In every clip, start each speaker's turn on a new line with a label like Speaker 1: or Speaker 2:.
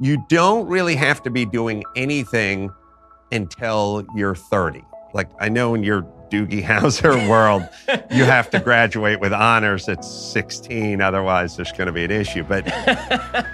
Speaker 1: you don't really have to be doing anything until you're 30. Like I know in your Doogie Howser world, you have to graduate with honors at 16, otherwise there's going to be an issue. But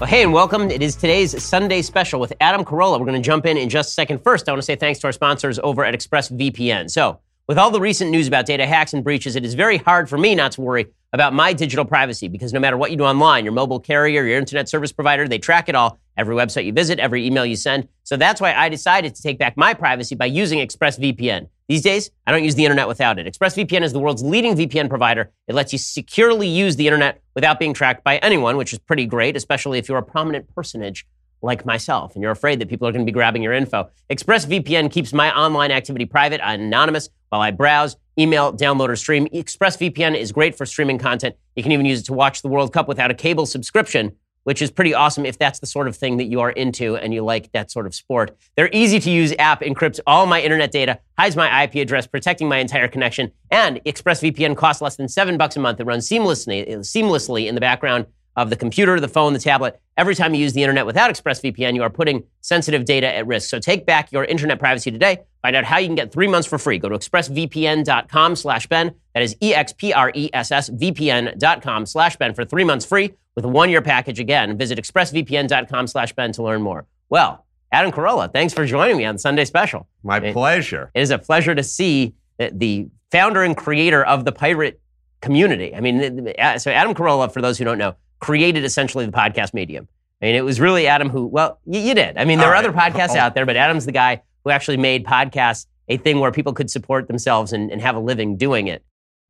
Speaker 2: Well, hey, and welcome. It is today's Sunday special with Adam Carolla. We're going to jump in in just a second. First, I want to say thanks to our sponsors over at ExpressVPN. So, with all the recent news about data hacks and breaches, it is very hard for me not to worry about my digital privacy because no matter what you do online, your mobile carrier, your internet service provider, they track it all. Every website you visit, every email you send. So that's why I decided to take back my privacy by using ExpressVPN. These days, I don't use the internet without it. ExpressVPN is the world's leading VPN provider. It lets you securely use the internet without being tracked by anyone, which is pretty great, especially if you're a prominent personage like myself and you're afraid that people are going to be grabbing your info. ExpressVPN keeps my online activity private anonymous while I browse, email, download, or stream. ExpressVPN is great for streaming content. You can even use it to watch the World Cup without a cable subscription, which is pretty awesome if that's the sort of thing that you are into and you like that sort of sport. Their easy to use app encrypts all my internet data, hides my IP address, protecting my entire connection, and ExpressVPN costs less than seven bucks a month. It runs seamlessly, seamlessly in the background of the computer, the phone, the tablet. Every time you use the internet without ExpressVPN, you are putting sensitive data at risk. So take back your internet privacy today. Find out how you can get three months for free. Go to expressvpn.com slash Ben. That is E-X-P-R-E-S-S VPN.com slash Ben for three months free with a one-year package. Again, visit expressvpn.com slash Ben to learn more. Well, Adam Carolla, thanks for joining me on Sunday Special.
Speaker 1: my
Speaker 2: It-
Speaker 1: pleasure.
Speaker 2: It is a pleasure to see the- founder and creator of the pirate community. I mean, uh, so Adam Carolla, for those who don't know, created essentially the podcast medium. I mean, it was really Adam who, well, you, you did. I mean, there
Speaker 1: All
Speaker 2: are
Speaker 1: right.
Speaker 2: other podcasts
Speaker 1: Oh.
Speaker 2: out there, but Adam's the guy who actually made podcasts a thing where people could support themselves and, and have a living doing it.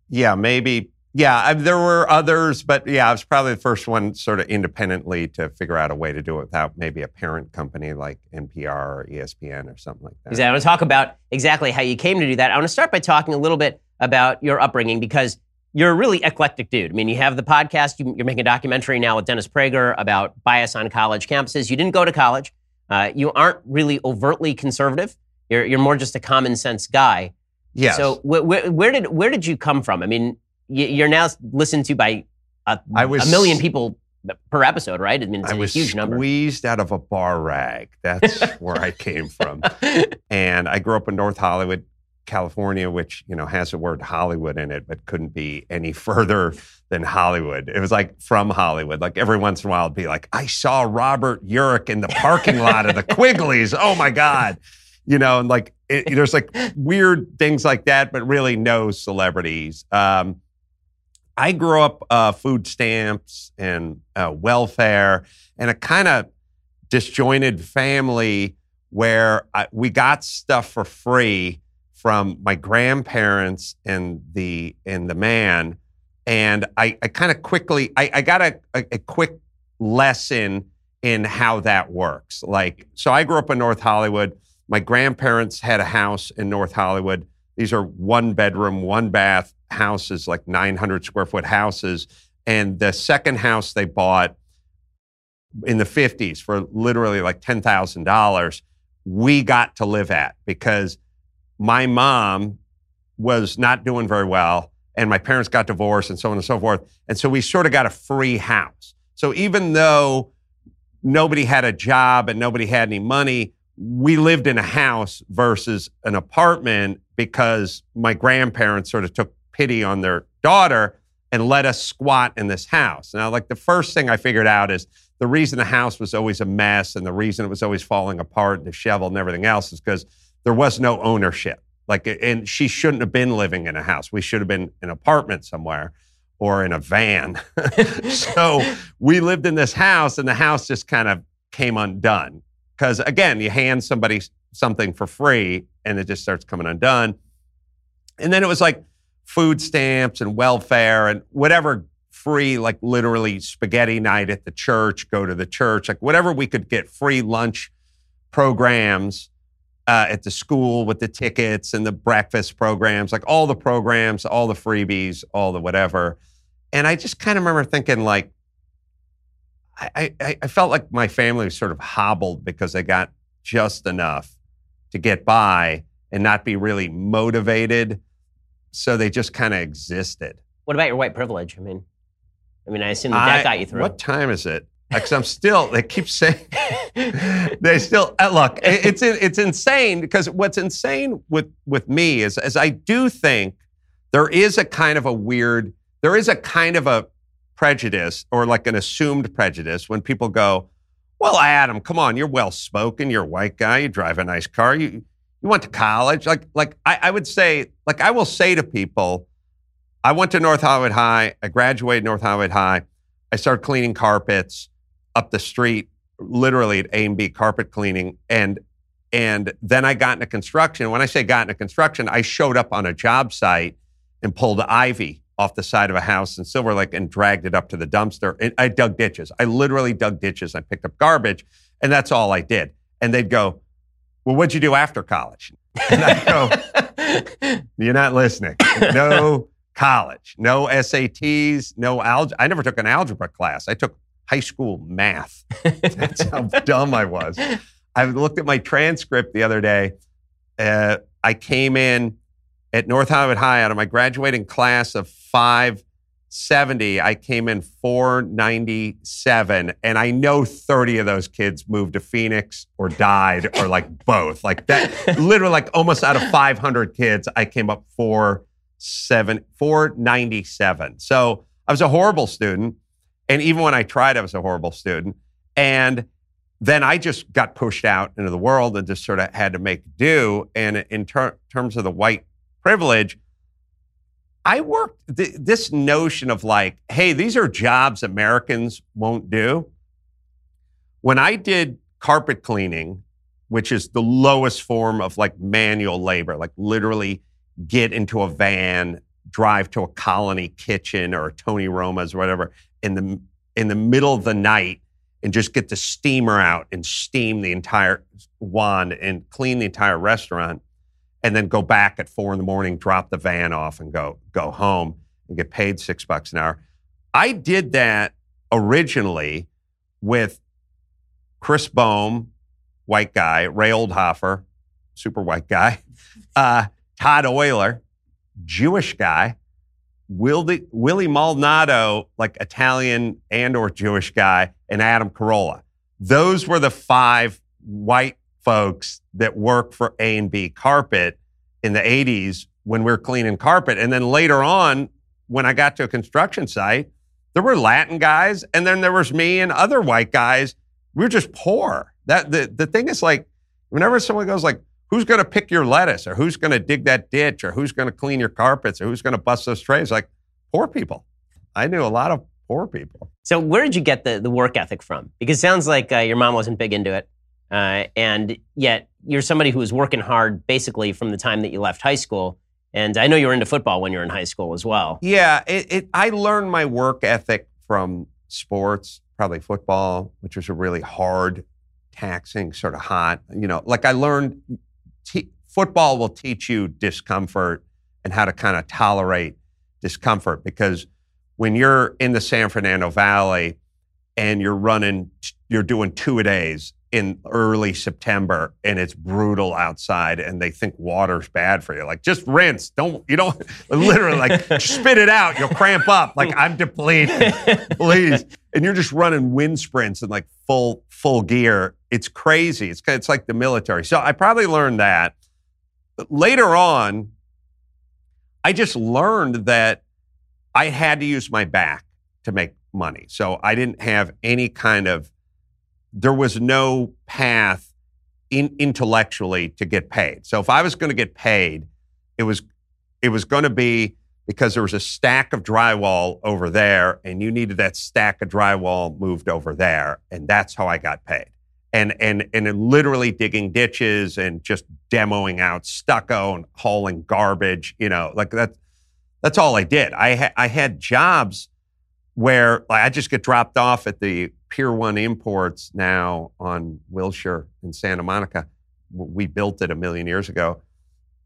Speaker 1: Yeah, maybe. Yeah, I, there were others, but yeah, I was probably the first one sort of independently to figure out a way to do it without maybe a parent company like NPR or ESPN or something like that.
Speaker 2: Because I want to talk about exactly how you came to do that. I want to start by talking a little bit about your upbringing because you're a really eclectic dude. I mean, you have the podcast, you, you're making a documentary now with Dennis Prager about bias on college campuses. You didn't go to college. Uh, you aren't really overtly conservative. You're, you're more just a common sense guy.
Speaker 1: Yes.
Speaker 2: So wh- wh- where did where did you come from? I mean, you're now listened to by a,
Speaker 1: I was-
Speaker 2: a million people per episode, right? I mean, it's
Speaker 1: I
Speaker 2: a
Speaker 1: was
Speaker 2: huge number.
Speaker 1: squeezed out of a bar rag. That's where I came from. And I grew up in North Hollywood, California, which, you know, has the word Hollywood in it, but couldn't be any further than Hollywood. It was like from Hollywood. Like every once in a while, it'd be like, I saw Robert Urich in the parking lot of the Quigley's. Oh my God. You know, and like it, there's like weird things like that, but really no celebrities. Um, I grew up uh, food stamps and uh, welfare and a kind of disjointed family where I, we got stuff for free from my grandparents and the and the man, and I, I kind of quickly I, I got a, a, a quick lesson in how that works. Like, so I grew up in North Hollywood. My grandparents had a house in North Hollywood. These are one bedroom, one bath houses, like 900 square foot houses. And the second house they bought in the 50s for literally like $10,000, we got to live at because my mom was not doing very well and my parents got divorced and so on and so forth. And so we sort of got a free house. So even though nobody had a job and nobody had any money, we lived in a house versus an apartment because my grandparents sort of took pity on their daughter and let us squat in this house. Now, like the first thing I figured out is the reason the house was always a mess and the reason it was always falling apart and disheveled and everything else is because there was no ownership. Like, and she shouldn't have been living in a house. We should have been in an apartment somewhere or in a van. so we lived in this house and the house just kind of came undone. Because again, you hand somebody something for free and it just starts coming undone. And then it was like food stamps and welfare and whatever free, like literally spaghetti night at the church, go to the church, like whatever we could get free lunch programs uh, at the school with the tickets and the breakfast programs, like all the programs, all the freebies, all the whatever. And I just kind of remember thinking, like, I, I, I felt like my family was sort of hobbled because they got just enough to get by and not be really motivated so they just kind of existed.
Speaker 2: What about your white privilege? I mean, I mean, I assume that, that got you through.
Speaker 1: What time is it? Because I'm still. They keep saying they still uh, look. It's it's insane because what's insane with with me is as I do think there is a kind of a weird. There is a kind of a prejudice or like an assumed prejudice when people go, "Well, Adam, come on, you're well spoken. You're a white guy. You drive a nice car. You you went to college. Like like I, I would say like I will say to people, I went to North Hollywood High. I graduated North Hollywood High. I started cleaning carpets up the street, literally at A and B carpet cleaning, and and then I got into construction. When I say got into construction, I showed up on a job site and pulled ivy off the side of a house in Silver Lake and dragged it up to the dumpster. And I dug ditches. I literally dug ditches. I picked up garbage, and that's all I did. And they'd go, "Well, what'd you do after college?" And I go, "You're not listening. No college, no SATs, no algebra. I never took an algebra class. I took high school math. That's how dumb I was. I looked at my transcript the other day. Uh, I came in at North Hollywood High out of my graduating class of 570. I came in 497, and I know 30 of those kids moved to Phoenix or died or like both. Like that, literally, like almost out of 500 kids, I came up four 497. So I was a horrible student. And even when I tried, I was a horrible student. And then I just got pushed out into the world and just sort of had to make do. And in ter- terms of the white privilege, I worked th- this notion of like, hey, these are jobs Americans won't do. When I did carpet cleaning, which is the lowest form of like manual labor, like literally get into a van, drive to a colony kitchen or Tony Roma's or whatever in the in the middle of the night and just get the steamer out and steam the entire wand and clean the entire restaurant and then go back at four in the morning, drop the van off and go go home and get paid six bucks an hour. I did that originally with Chris Bohm, white guy, Ray Oldhofer, super white guy, uh, Todd Euler, Jewish guy, Willie, Willie Maldonado, like Italian and or Jewish guy, and Adam Carolla. Those were the five white folks that worked for A and B Carpet in the 80s when we were cleaning carpet. And then later on, when I got to a construction site, there were Latin guys, and then there was me and other white guys. We were just poor. That the, the thing is like, whenever someone goes like, who's going to pick your lettuce or who's going to dig that ditch or who's going to clean your carpets or who's going to bust those trays? Like poor people. I knew a lot of poor people.
Speaker 2: So where did you get the, the work ethic from? Because it sounds like uh, your mom wasn't big into it. Uh, and yet you're somebody who was working hard basically from the time that you left high school. And I know you were into football when you were in high school as well.
Speaker 1: Yeah, it, it, I learned my work ethic from sports, probably football, which was a really hard, taxing, sort of hot. You know, like I learned football will teach you discomfort and how to kind of tolerate discomfort because when you're in the San Fernando Valley and you're running, you're doing two a days in early September and it's brutal outside and they think water's bad for you. Like just rinse. Don't you don't literally like spit it out. You'll cramp up. Like I'm depleted. Please. And you're just running wind sprints in like full full gear. It's crazy. It's it's like the military. So I probably learned that. But later on, I just learned that I had to use my back to make money. So I didn't have any kind of there was no path in, intellectually to get paid. So if I was going to get paid, it was it was going to be because there was a stack of drywall over there, and you needed that stack of drywall moved over there, and that's how I got paid. And and and literally digging ditches and just demoing out stucco and hauling garbage, you know, like that. That's all I did. I ha- I had jobs where like, I just get dropped off at the Pier One Imports now on Wilshire in Santa Monica. We built it a million years ago,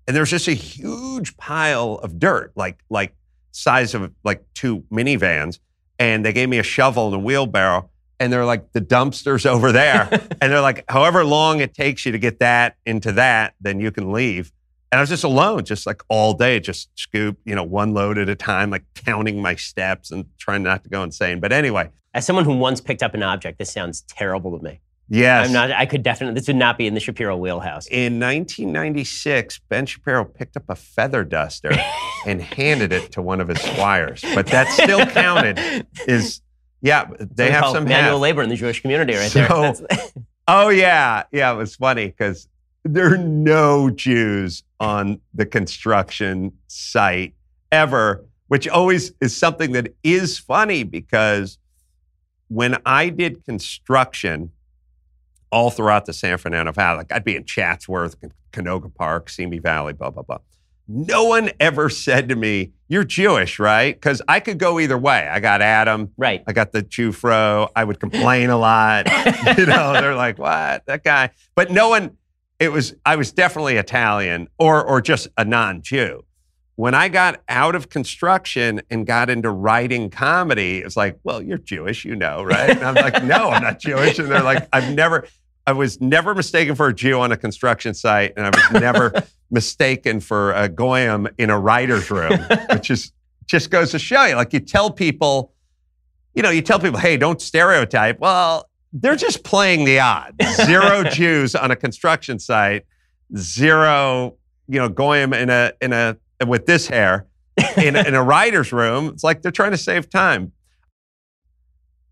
Speaker 1: and there's just a huge pile of dirt, like like size of like two minivans. And they gave me a shovel and a wheelbarrow, and they're like the dumpsters over there, and they're like, however long it takes you to get that into that, then you can leave. And I was just alone, just like all day, just scoop, you know, one load at a time, like counting my steps and trying not to go insane. But anyway,
Speaker 2: As someone who once picked up an object, this sounds terrible to me.
Speaker 1: yes.
Speaker 2: I'm not. I could definitely. This would not be in the Shapiro wheelhouse.
Speaker 1: in 1996, Ben Shapiro picked up a feather duster and handed it to one of his squires. But that still counted. Is yeah, they
Speaker 2: we
Speaker 1: have some
Speaker 2: manual
Speaker 1: have.
Speaker 2: labor in the Jewish community, right there.
Speaker 1: So-
Speaker 2: That's-
Speaker 1: Oh yeah, yeah. It was funny because there are no Jews on the construction site ever, which always is something that is funny because when I did construction all throughout the San Fernando Valley, like I'd be in Chatsworth, Canoga Park, Simi Valley, blah blah blah. No one ever said to me, "You're Jewish, right?" Because I could go either way. I got Adam.
Speaker 2: right.
Speaker 1: I got the Jew fro. I would complain a lot. you know, they're like, "What that guy?" But no one. It was. I was definitely Italian, or or just a non-Jew. When I got out of construction and got into writing comedy, it's like, "Well, you're Jewish, you know, right?" And I'm like, "No, I'm not Jewish." And they're like, "I've never." I was never mistaken for a Jew on a construction site, and I was never mistaken for a goyim in a writer's room, which is just goes to show you. Like you tell people, you know, you tell people, hey, don't stereotype. Well, they're just playing the odds. Zero Jews on a construction site, zero, you know, goyim in a in a with this hair in, in a writer's room. It's like they're trying to save time.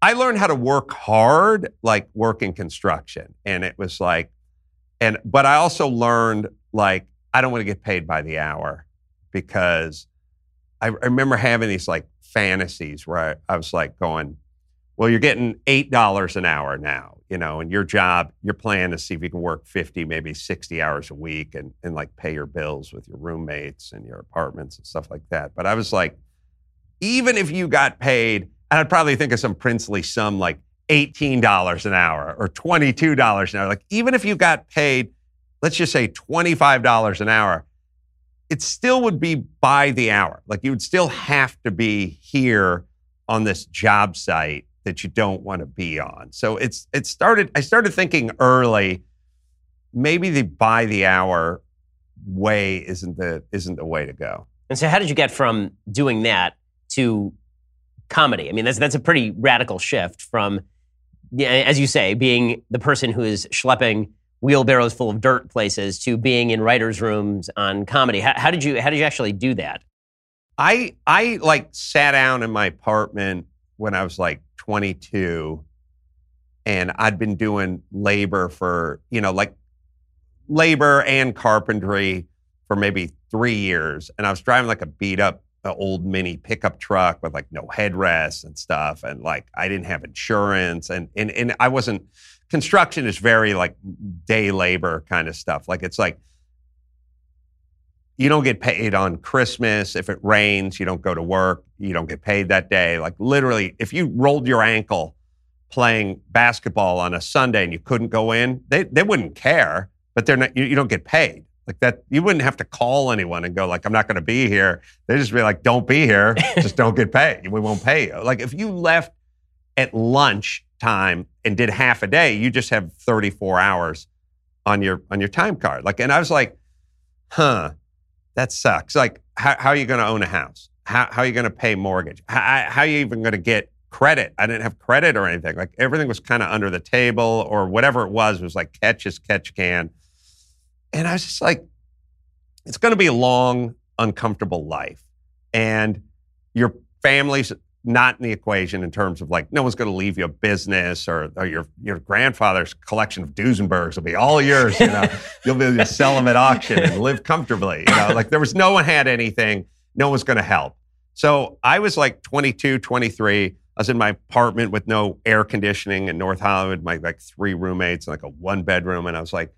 Speaker 1: I learned how to work hard, like working construction. And it was like, and but I also learned like I don't want to get paid by the hour because I, I remember having these like fantasies where I, I was like going, well, you're getting eight dollars an hour now, you know, and your job, your plan is to see if you can work 50, maybe 60 hours a week and, and like pay your bills with your roommates and your apartments and stuff like that. But I was like, even if you got paid, and I'd probably think of some princely sum like $18 an hour or $22 an hour. Like, even if you got paid, let's just say $25 an hour, it still would be by the hour. Like, you would still have to be here on this job site that you don't want to be on. So it's it started I started thinking early maybe the by the hour way isn't the isn't the way to go.
Speaker 2: And so, how did you get from doing that to comedy? I mean, that's that's a pretty radical shift from, as you say, being the person who is schlepping wheelbarrows full of dirt places to being in writers' rooms on comedy. How, how did you how did you actually do that?
Speaker 1: I I like sat down in my apartment when I was like 22 and I'd been doing labor for, you know, like labor and carpentry for maybe 3 years and I was driving like a beat up old mini pickup truck with like no headrest and stuff and like I didn't have insurance and and and I wasn't construction is very like day labor kind of stuff. Like it's like you don't get paid on Christmas. If it rains, you don't go to work. You don't get paid that day. Like literally, if you rolled your ankle playing basketball on a Sunday and you couldn't go in, they, they wouldn't care, but they're not, you, you don't get paid. Like that, you wouldn't have to call anyone and go like, I'm not going to be here. They just be like, don't be here. just don't get paid. We won't pay you. Like if you left at lunch time and did half a day, you just have 34 hours on your, on your time card. Like, and I was like, huh, that sucks. Like, how, how are you going to own a house? How, how are you going to pay mortgage? How, how are you even going to get credit? I didn't have credit or anything. Like, everything was kind of under the table or whatever it was. It was like catch as catch can. And I was just like, it's going to be a long, uncomfortable life. And your family's not in the equation in terms of like, no one's going to leave you a business or, or your, your grandfather's collection of Duesenbergs will be all yours. You know, you'll be able to sell them at auction and live comfortably. You know, like there was no one had anything, no one's going to help. So I was like 22, 23. I was in my apartment with no air conditioning in North Hollywood, my like three roommates, like a one bedroom. And I was like,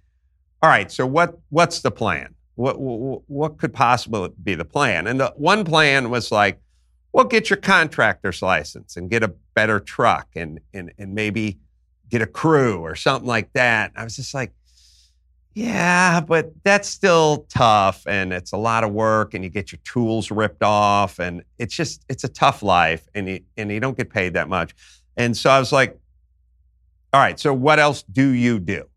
Speaker 1: all right, so what, what's the plan? What, what, what could possibly be the plan? And the one plan was like, well, get your contractor's license and get a better truck and, and, and maybe get a crew or something like that. I was just like, yeah, but that's still tough and it's a lot of work and you get your tools ripped off and it's just it's a tough life and you and you don't get paid that much. And so I was like, all right, so what else do you do?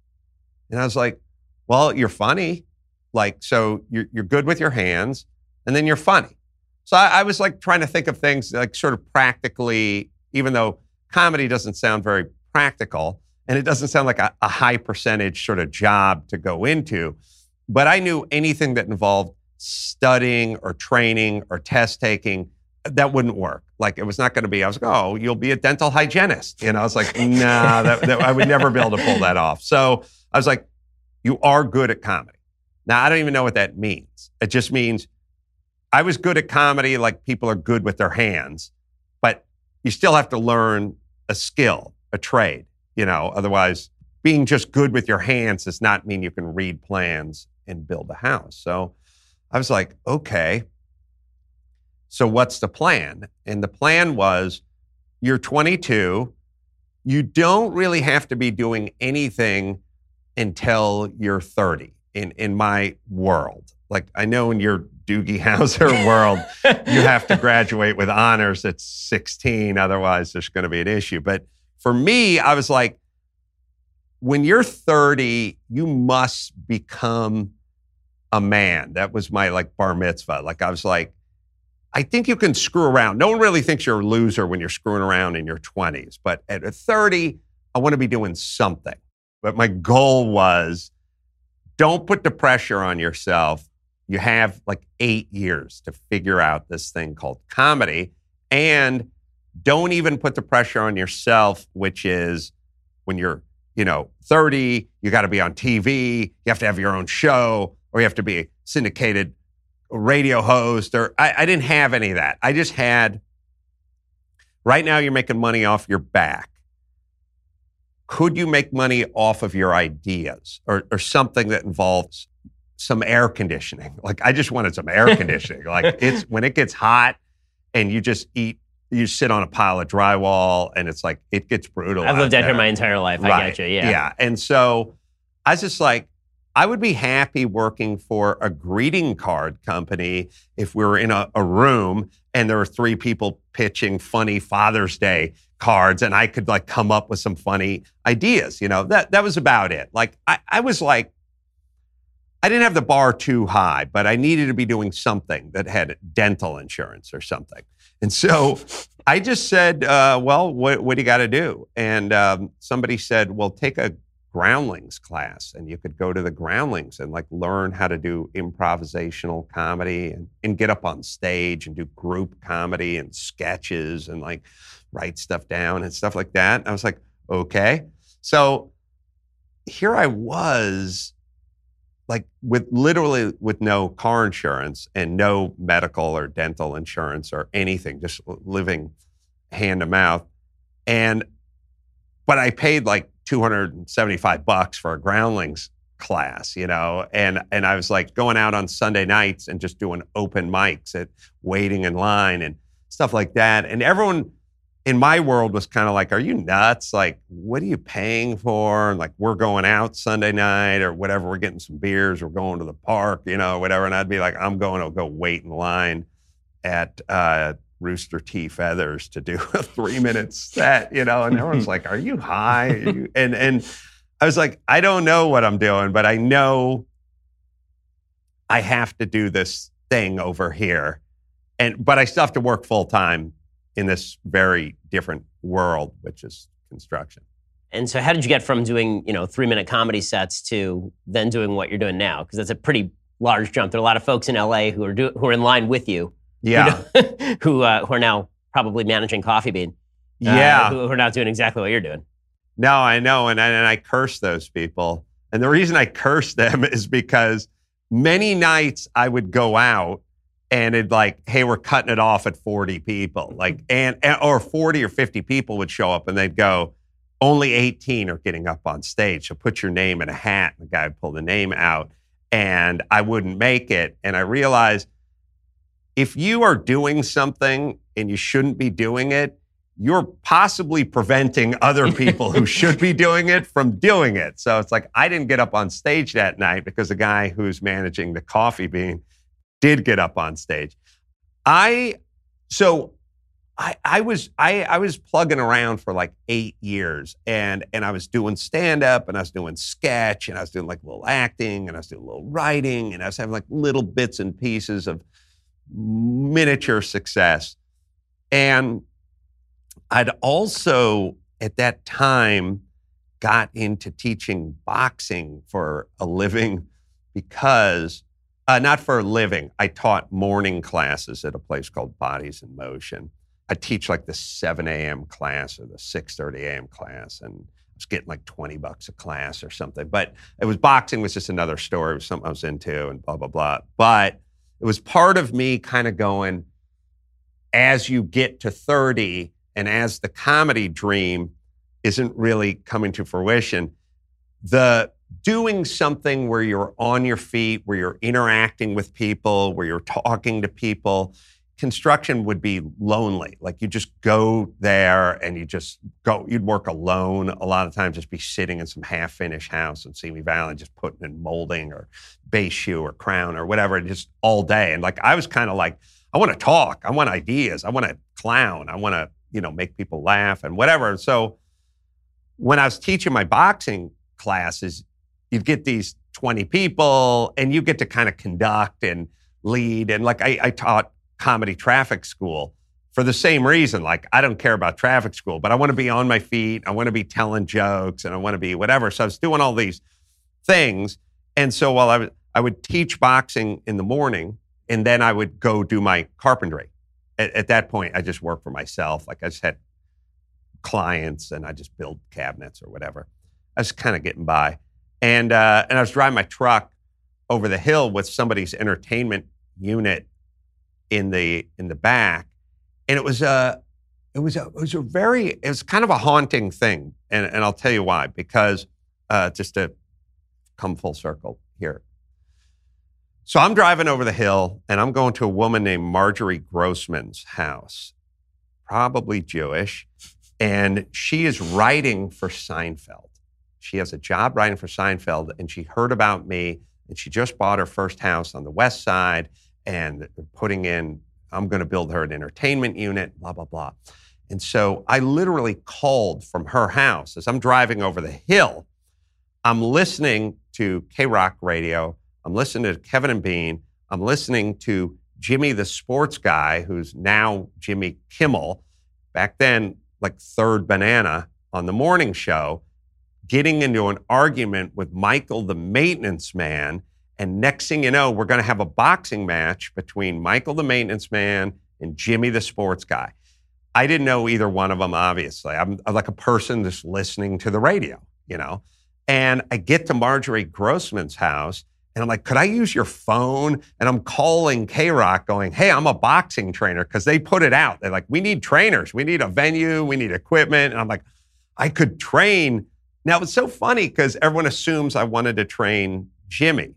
Speaker 1: And I was like, well, you're funny. Like, so you're, you're good with your hands and then you're funny. So I, I was like trying to think of things like sort of practically, even though comedy doesn't sound very practical and it doesn't sound like a, a high percentage sort of job to go into. But I knew anything that involved studying or training or test taking uh, that wouldn't work. Like it was not going to be. I was like, oh, you'll be a dental hygienist. You know, I was like, nah, that, that, I would never be able to pull that off. So I was like, you are good at comedy. Now I don't even know what that means. It just means I was good at comedy, like people are good with their hands, but you still have to learn a skill, a trade. You know, otherwise, being just good with your hands does not mean you can read plans and build a house. So I was like, okay, so what's the plan? And the plan was you're 22, you don't really have to be doing anything until you're 30 in, in my world. Like I know in your Doogie Howser world, you have to graduate with honors at 16, otherwise there's going to be an issue. But for me, I was like, when you're 30, you must become a man. That was my like bar mitzvah. Like I was like, I think you can screw around. No one really thinks you're a loser when you're screwing around in your 20s. But at 30, I want to be doing something. But my goal was don't put the pressure on yourself. You have like eight years to figure out this thing called comedy. And don't even put the pressure on yourself, which is when you're, you know, 30, you got to be on TV, you have to have your own show, or you have to be a syndicated radio host or I, I didn't have any of that. I just had right now you're making money off your back. Could you make money off of your ideas or, or something that involves some air conditioning? Like I just wanted some air conditioning. like it's when it gets hot and you just eat you sit on a pile of drywall and it's like it gets brutal.
Speaker 2: I've lived
Speaker 1: out
Speaker 2: here my entire life. Right. I get you. Yeah.
Speaker 1: Yeah. And so I was just like, I would be happy working for a greeting card company if we were in a, a, room and there were three people pitching funny Father's Day cards and I could like come up with some funny ideas. You know, that that was about it. Like I, I was like, I didn't have the bar too high, but I needed to be doing something that had dental insurance or something. And so I just said, uh, well, what, what do you got to do? And um, somebody said, well, take a groundlings class and you could go to the groundlings and like learn how to do improvisational comedy and, and get up on stage and do group comedy and sketches and like write stuff down and stuff like that. And I was like, okay. So here I was like with literally with no car insurance and no medical or dental insurance or anything, just living hand to mouth. And but I paid like 275 bucks for a groundlings class, you know, and and I was like going out on Sunday nights and just doing open mics at waiting in line and stuff like that. And everyone in my world was kind of like, "Are you nuts? Like, what are you paying for?" And like, we're going out Sunday night or whatever. We're getting some beers. We're going to the park, you know, whatever. And I'd be like, "I'm going to go wait in line at." Uh, Rooster T. Feathers to do a three minute set, you know, and everyone's like, Are you high? Are you? And and I was like, I don't know what I'm doing, but I know I have to do this thing over here. And but I still have to work full time in this very different world, which is construction.
Speaker 2: And so how did you get from doing, you know, three minute comedy sets to then doing what you're doing now? Because that's a pretty large jump. There are a lot of folks in LA who are do, who are in line with you
Speaker 1: yeah.
Speaker 2: who, uh, who are now probably managing Coffee Bean.
Speaker 1: Uh, yeah.
Speaker 2: Who, who, are not doing exactly what you're doing.
Speaker 1: No, I know. And, and I curse those people. And the reason I curse them is because many nights I would go out and it like, hey, we're cutting it off at 40 people. Like, mm-hmm. and, and or 40 or 50 people would show up and they'd go, only 18 are getting up on stage. So put your name in a hat. And the guy would pull the name out and I wouldn't make it. And I realized if you are doing something and you shouldn't be doing it, you're possibly preventing other people who should be doing it from doing it. So it's like I didn't get up on stage that night because the guy who's managing the coffee bean did get up on stage. I so I, I was I, I was plugging around for like eight years and and I was doing stand up and I was doing sketch and I was doing like little acting and I was doing a little writing and I was having like little bits and pieces of miniature success. And I'd also at that time got into teaching boxing for a living because uh, not for a living. I taught morning classes at a place called Bodies in Motion I teach like the 7 a.m. class or the 6:30 a.m. class, and I was getting like 20 bucks a class or something. But it was boxing was just another story. It was something I was into, and blah blah blah. But it was part of me kind of going, as you get to 30, and as the comedy dream isn't really coming to fruition, the doing something where you're on your feet, where you're interacting with people, where you're talking to people construction would be lonely. Like you just go there and you just go, you'd work alone a lot of times, just be sitting in some half finished house in Simi Valley, just putting in molding or base shoe or crown or whatever, just all day. And like I was kind of like, I want to talk, I want ideas, I want to clown, I want to, you know, make people laugh and whatever. So when I was teaching my boxing classes, you'd get these 20 people and you get to kind of conduct and lead. And like I, I taught comedy traffic school for the same reason. Like, I don't care about traffic school, but I want to be on my feet. I want to be telling jokes and I want to be whatever. So I was doing all these things. And so while I, was, I would teach boxing in the morning and then I would go do my carpentry. At, at that point, I just worked for myself. Like I just had clients and I just build cabinets or whatever. I was kind of getting by. And, uh, and I was driving my truck over the hill with somebody's entertainment unit in the in the back, and it was a it was a it was a very it was kind of a haunting thing, and and I'll tell you why because uh, just to come full circle here. So I'm driving over the hill, and I'm going to a woman named Marjorie Grossman's house, probably Jewish, and she is writing for Seinfeld. She has a job writing for Seinfeld, and she heard about me, and she just bought her first house on the west side and putting in, I'm going to build her an entertainment unit, blah, blah, blah. And so I literally called from her house as I'm driving over the hill. I'm listening to KROQ radio. I'm listening to Kevin and Bean. I'm listening to Jimmy the sports guy, who's now Jimmy Kimmel, back then, like third banana on the morning show, getting into an argument with Michael the maintenance man and next thing you know, we're going to have a boxing match between Michael the maintenance man and Jimmy the sports guy. I didn't know either one of them, obviously. I'm, I'm like a person just listening to the radio, you know? And I get to Marjorie Grossman's house and I'm like, could I use your phone? And I'm calling KROQ going, hey, I'm a boxing trainer because they put it out. They're like, we need trainers. We need a venue. We need equipment. And I'm like, I could train. Now, it's so funny because everyone assumes I wanted to train Jimmy.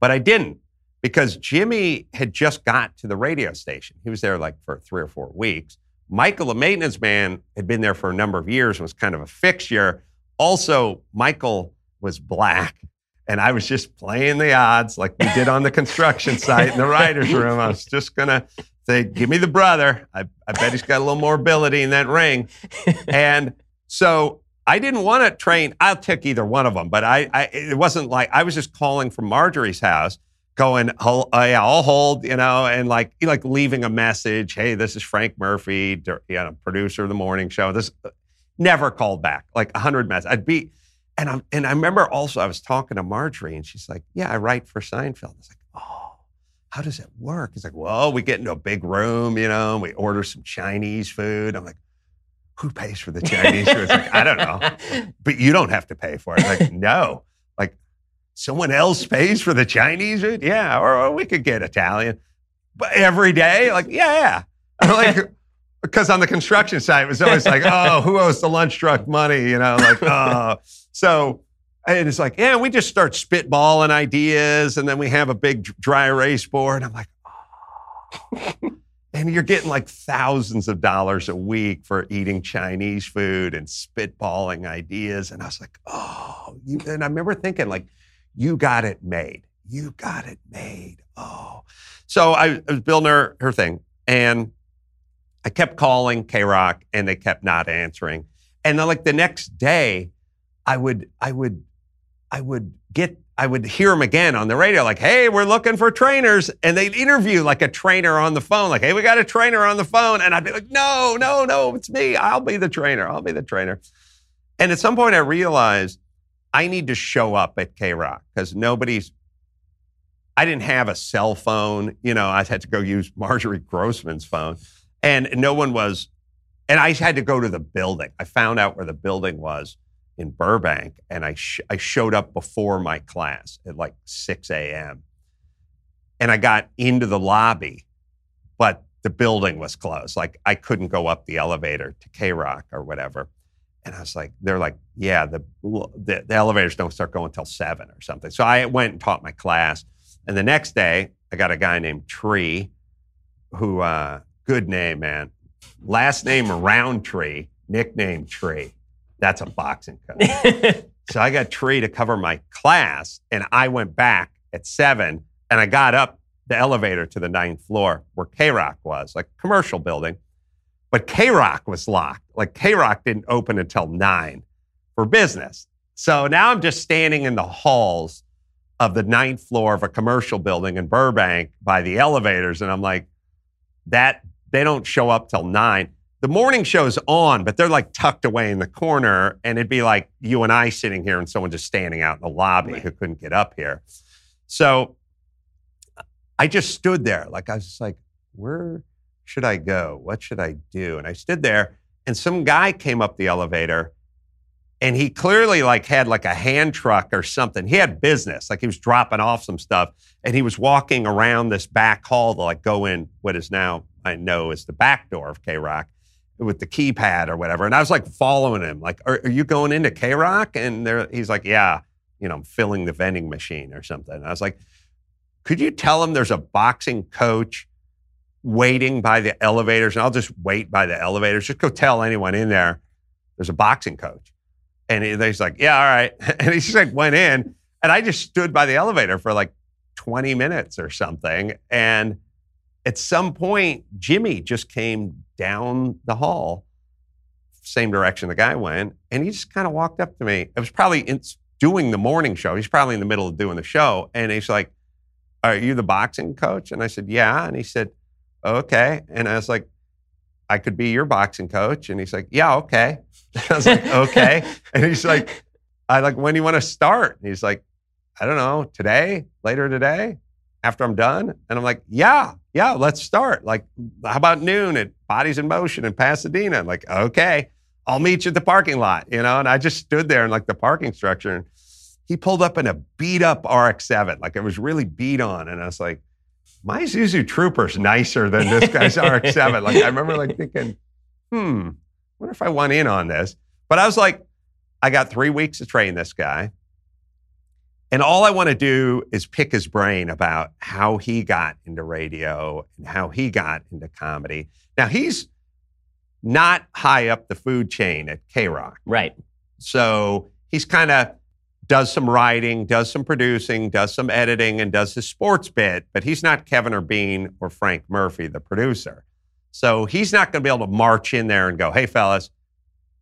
Speaker 1: But I didn't because Jimmy had just got to the radio station. He was there like for three or four weeks. Michael, the maintenance man, had been there for a number of years and was kind of a fixture. Also, Michael was black. And I was just playing the odds like we did on the construction site in the writer's room. I was just going to say, give me the brother. I, I bet he's got a little more ability in that ring. And so I didn't want to train. I'll take either one of them, but I, I it wasn't like I was just calling from Marjorie's house, going, oh, yeah, I'll hold, you know, and like like leaving a message. Hey, this is Frank Murphy, you know, producer of the morning show. This never called back. Like a hundred messages. I'd be, and I and I remember also I was talking to Marjorie, and she's like, "Yeah, I write for Seinfeld." I was like, "Oh." How does it work? He's like, well, we get into a big room, you know, and we order some Chinese food. I'm like, who pays for the Chinese food? It's like, I don't know. But you don't have to pay for it. Like, no. Like, someone else pays for the Chinese food? Yeah. Or, or we could get Italian. But every day? Like, yeah, yeah. like, because on the construction site, it was always like, oh, who owes the lunch truck money? You know, like, oh. So, and it's like, yeah, we just start spitballing ideas and then we have a big dry erase board. I'm like, oh and you're getting like thousands of dollars a week for eating Chinese food and spitballing ideas. And I was like, oh, and I remember thinking, like, you got it made. You got it made. Oh. So I, I was building her, her thing. And I kept calling KROQ and they kept not answering. And then like the next day, I would, I would, I would get, I would hear them again on the radio, like, hey, we're looking for trainers. And they'd interview like a trainer on the phone, like, hey, we got a trainer on the phone. And I'd be like, no, no, no, it's me. I'll be the trainer. I'll be the trainer. And at some point I realized I need to show up at KROQ because nobody's I didn't have a cell phone. You know, I had to go use Marjorie Grossman's phone. And no one was, and I had to go to the building. I found out where the building was in Burbank, and I, sh- I showed up before my class at like 6 a.m. And I got into the lobby, but the building was closed. Like I couldn't go up the elevator to KROQ or whatever. And I was like, they're like, yeah, the, the, the elevators don't start going until seven or something. So I went and taught my class. And the next day, I got a guy named Tree, who, uh, good name, man. Last name Roundtree, nickname Tree. That's a boxing coach. so I got Tree to cover my class, and I went back at seven, and I got up the elevator to the ninth floor where KROQ was, like commercial building. But KROQ was locked. Like KROQ didn't open until nine for business. So now I'm just standing in the halls of the ninth floor of a commercial building in Burbank by the elevators. And I'm like, that they don't show up till nine. The morning show's on, but they're like tucked away in the corner. And it'd be like you and I sitting here and someone just standing out in the lobby right. who couldn't get up here. So I just stood there. Like I was just like, where should I go? What should I do? And I stood there and some guy came up the elevator and he clearly like had like a hand truck or something. He had business, like he was dropping off some stuff, and he was walking around this back hall to like go in what is now I know is the back door of KROQ with the keypad or whatever. And I was like following him, like, "Are, are you going into KROQ?" And there, he's like, "Yeah, you know, I'm filling the vending machine or something." And I was like, "Could you tell him there's a boxing coach?" Waiting by the elevators, and I'll just wait by the elevators. Just go tell anyone in there there's a boxing coach. And he, he's like, yeah, all right. And he just like went in. And I just stood by the elevator for like 20 minutes or something. And at some point, Jimmy just came down the hall, same direction the guy went. And he just kind of walked up to me. It was probably in, doing the morning show. He's probably in the middle of doing the show. And he's like, Are you the boxing coach? And I said, Yeah. And he said, Okay. And I was like, I could be your boxing coach. And he's like, Yeah, okay. And I was like, okay. and he's like, I like, when do you want to start? And he's like, I don't know, today, later today, after I'm done. And I'm like, yeah, yeah, let's start. Like, how about noon at Bodies in Motion in Pasadena? I'm like, okay, I'll meet you at the parking lot, you know? And I just stood there in like the parking structure and he pulled up in a beat up RX-7. Like it was really beat on. And I was like, my Isuzu Trooper's nicer than this guy's RX-7. Like I remember like thinking, hmm, wonder if I want in on this. But I was like, I got three weeks to train this guy. And all I want to do is pick his brain about how he got into radio and how he got into comedy. Now, he's not high up the food chain at KROQ.
Speaker 2: Right.
Speaker 1: So he's kind of does some writing, does some producing, does some editing, and does his sports bit, but he's not Kevin or Bean or Frank Murphy, the producer. So he's not going to be able to march in there and go, hey, fellas,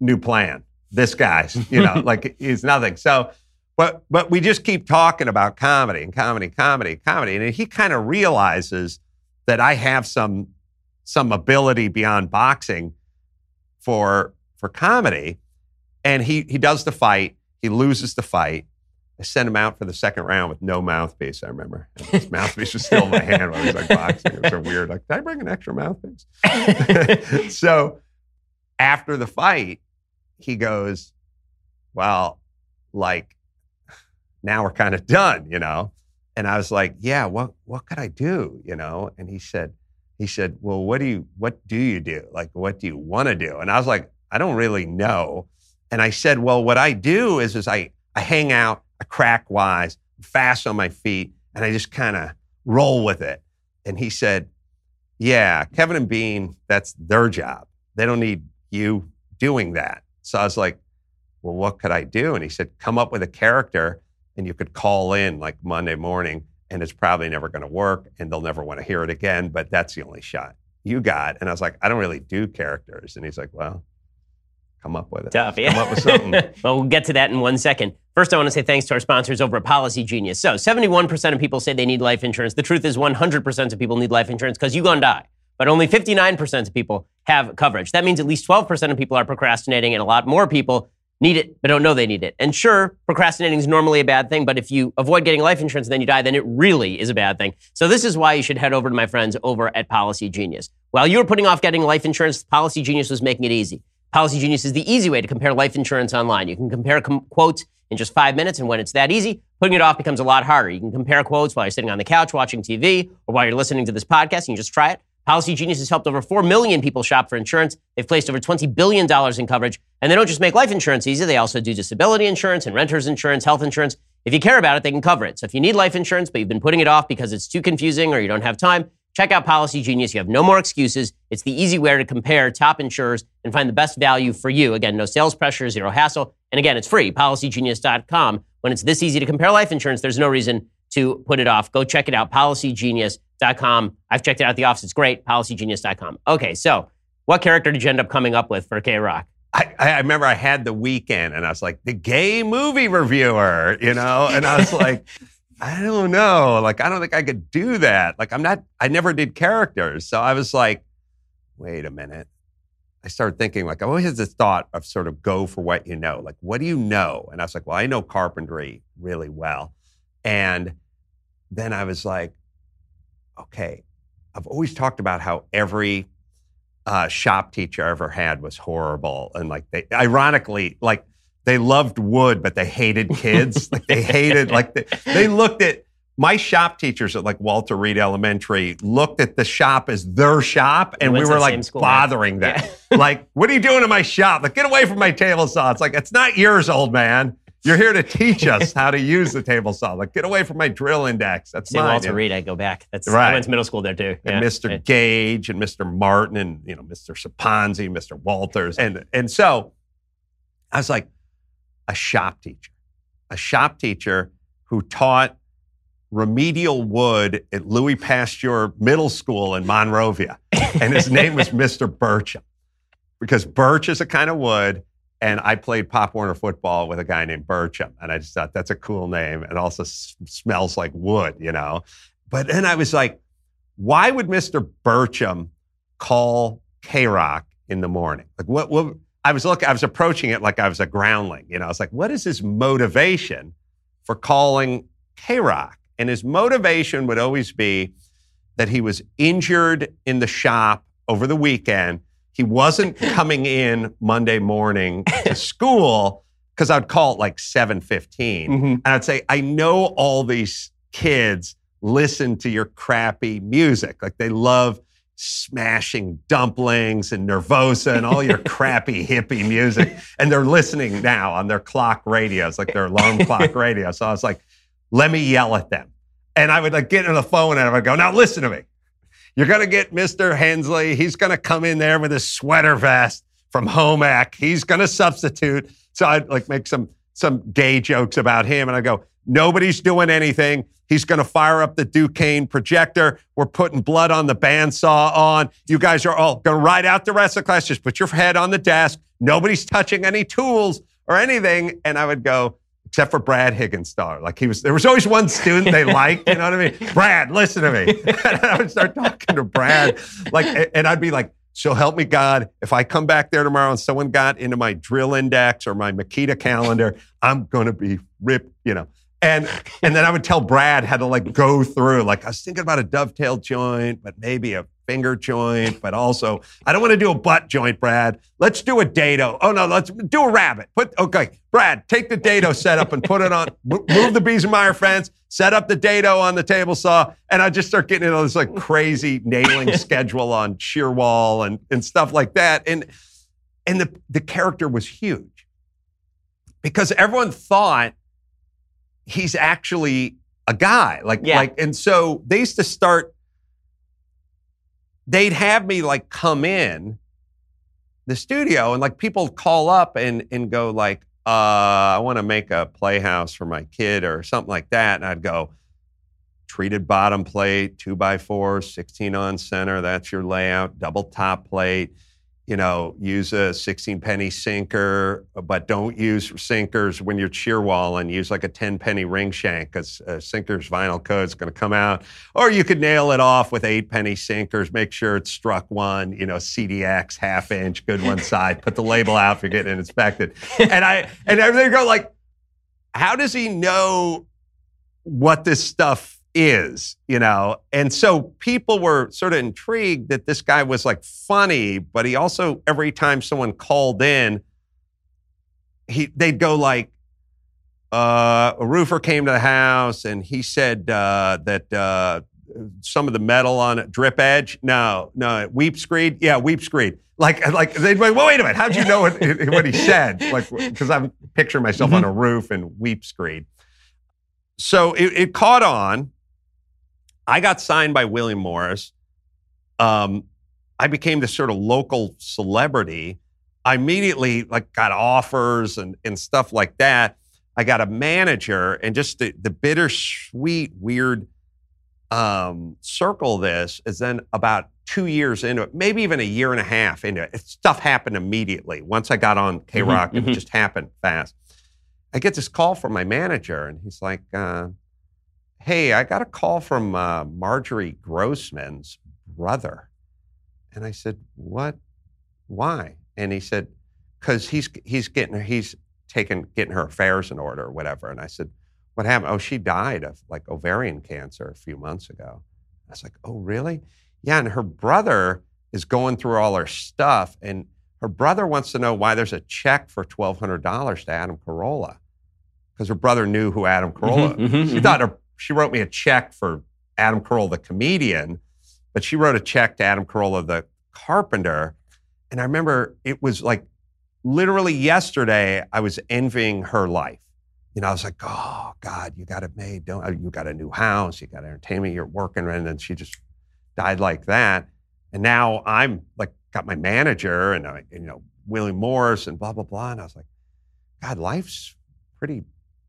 Speaker 1: new plan. This guy's, you know, like he's nothing. So, but but we just keep talking about comedy and comedy, comedy, comedy, and he kind of realizes that I have some some ability beyond boxing for for comedy, and he he does the fight. He loses the fight. I sent him out for the second round with no mouthpiece. I remember and his mouthpiece was still in my hand when I was like boxing. It was so weird. Like, did I bring an extra mouthpiece? so after the fight, he goes, "Well, like now we're kind of done, you know." And I was like, "Yeah, what what could I do, you know?" And he said, he said, "Well, what do you what do you do? Like, what do you want to do?" And I was like, "I don't really know." And I said, "Well, what I do is is I I hang out I crack wise, fast on my feet, and I just kind of roll with it. And he said, Yeah, Kevin and Bean, that's their job. They don't need you doing that. So I was like, Well, what could I do? And he said, Come up with a character and you could call in like Monday morning, and it's probably never going to work and they'll never want to hear it again, but that's the only shot you got? And I was like, I don't really do characters. And he's like, well, come up with it.
Speaker 2: Tough, yeah.
Speaker 1: Come up with something.
Speaker 2: well, we'll get to that in one second. First, I want to say thanks to our sponsors over at Policy Genius. So, 71% of people say they need life insurance. The truth is, 100% of people need life insurance because you're going to die. But only 59% of people have coverage. That means at least 12% of people are procrastinating, and a lot more people need it but don't know they need it. And sure, procrastinating is normally a bad thing, but if you avoid getting life insurance and then you die, then it really is a bad thing. So this is why you should head over to my friends over at Policygenius. While you were putting off getting life insurance, Policygenius was making it easy. Policygenius is the easy way to compare life insurance online. You can compare com- quotes in just five minutes, and when it's that easy, putting it off becomes a lot harder. You can compare quotes while you're sitting on the couch watching TV or while you're listening to this podcast. and You just try it. Policygenius has helped over 4 million people shop for insurance. They've placed over $20 billion in coverage. And they don't just make life insurance easy, they also do disability insurance and renter's insurance, health insurance. If you care about it, they can cover it. So if you need life insurance, but you've been putting it off because it's too confusing or you don't have time, check out Policygenius. You have no more excuses. It's the easy way to compare top insurers and find the best value for you. Again, no sales pressure, zero hassle. And again, it's free, policygenius.com. When it's this easy to compare life insurance, there's no reason to put it off. Go check it out, policygenius.com. I've checked it out at the office. It's great, policygenius.com. Okay, so what character did you end up coming up with for KROQ?
Speaker 1: I, I remember I had the weekend and I was like, the gay movie reviewer, you know? And I was like, I don't know. Like, I don't think I could do that. Like, I'm not, I never did characters. So I was like, wait a minute. I started thinking, like, I always had this thought of sort of go for what you know. Like, what do you know? And I was like, well, I know carpentry really well. And then I was like, okay, I've always talked about how every uh, shop teacher I ever had was horrible. And like they, ironically, like they loved wood, but they hated kids. like they hated, like they, they looked at my shop teachers at like Walter Reed Elementary looked at the shop as their shop, and we were like school, bothering them. Yeah. like, what are you doing in my shop? Like, get away from my table saw. It's like it's not yours, old man. You're here to teach us how to use the table saw. Like, get away from my drill index. That's
Speaker 2: St. Walter Reed, I go back. That's right. I went to middle school there too.
Speaker 1: And Mr. Right. Gage and Mr. Martin and you know Mr. Saponzi, Mr. Walters, and and so I was like a shop teacher, a shop teacher who taught remedial wood at Louis Pasteur Middle School in Monrovia, and his name was Mr. Bircham because birch is a kind of wood and I played Pop Warner football with a guy named Bircham. And I just thought that's a cool name. and also s- smells like wood, you know? But then I was like, why would Mr. Bircham call KROQ in the morning? Like, what, what? I was looking, I was approaching it like I was a groundling. You know, I was like, what is his motivation for calling KROQ? And his motivation would always be that he was injured in the shop over the weekend he wasn't coming in Monday morning to school because I'd call it like 7:15 mm-hmm. and I'd say, I know all these kids listen to your crappy music. Like they love smashing dumplings and Nervosa and all your crappy hippie music. And they're listening now on their clock radios, like their alarm clock radio. So I was like, let me yell at them. And I would like get on the phone and I would go, now listen to me. You're going to get Mr. Hensley. He's going to come in there with his sweater vest from home ec. He's going to substitute. So I'd like make some some gay jokes about him, and I go, nobody's doing anything. He's going to fire up the DuKane projector. We're putting blood on the bandsaw on. You guys are all going to ride out the rest of the class. Just put your head on the desk. Nobody's touching any tools or anything. And I would go, except for Brad Higginstar. Like he was, there was always one student they liked. You know what I mean? Brad, listen to me. and I would start talking to Brad, like, and I'd be like, "So help me God, if I come back there tomorrow and someone got into my drill index or my Makita calendar, I'm going to be ripped." You know. And and then I would tell Brad how to like go through. Like I was thinking about a dovetail joint, but maybe a finger joint, but also I don't want to do a butt joint, Brad. Let's do a dado. Oh no, let's do a rabbet. Put okay, Brad, take the dado setup and put it on. Move the Biesemeyer fence. Set up the dado on the table saw, and I just start getting into this like crazy nailing schedule on shear wall and and stuff like that. And and the the character was huge because everyone thought he's actually a guy. Like, yeah. like, and so they used to start, they'd have me like come in the studio and like people call up and, and go like, uh, I want to make a playhouse for my kid or something like that. And I'd go, treated bottom plate, two by four, 16 on center. That's your layout. Double top plate. You know, use a 16 penny sinker, but don't use sinkers when you're shear walling. Use like a 10 penny ring shank because a sinker's vinyl coat is going to come out. Or you could nail it off with eight penny sinkers. Make sure it's struck one, you know, CDX half inch, good one side. Put the label out for getting it inspected. And I and everything go like, how does he know what this stuff is, you know? And so people were sort of intrigued that this guy was like funny, but he also, every time someone called in, he they'd go like, uh, a roofer came to the house and he said uh, that uh, some of the metal on it, drip edge. No, no, weep screed. Yeah, weep screed. Like, like they'd be like, well, wait a minute. How'd you know what, what he said? Like, because I'm picturing myself mm-hmm. on a roof and weep screed. So it, it, caught on. I got signed by William Morris. Um, I became this sort of local celebrity. I immediately like got offers and, and stuff like that. I got a manager and just the, the bittersweet, weird um, circle this is then about two years into it, maybe even a year and a half into it. Stuff happened immediately. Once I got on KROQ, mm-hmm, it mm-hmm. just happened fast. I get this call from my manager, and he's like, uh, "Hey, I got a call from uh, Marjorie Grossman's brother," and I said, "What? Why?" And he said, "Because he's he's getting he's taking getting her affairs in order or whatever." And I said what happened? Oh, she died of like ovarian cancer a few months ago. I was like, oh, really? Yeah. And her brother is going through all her stuff. And her brother wants to know why there's a check for $1,200 to Adam Carolla. Because her brother knew who Adam mm-hmm, Carolla mm-hmm, mm-hmm, She mm-hmm. thought her, she wrote me a check for Adam Carolla, the comedian, but she wrote a check to Adam Carolla, the carpenter. And I remember it was like literally yesterday, I was envying her life you know, I was like, oh God, you got it made. Don't uh, you got a new house? You got entertainment. You're working, and then she just died like that. And now I'm like got my manager and, I, you know Willie Morris and blah blah blah. And I was like, God, life's pretty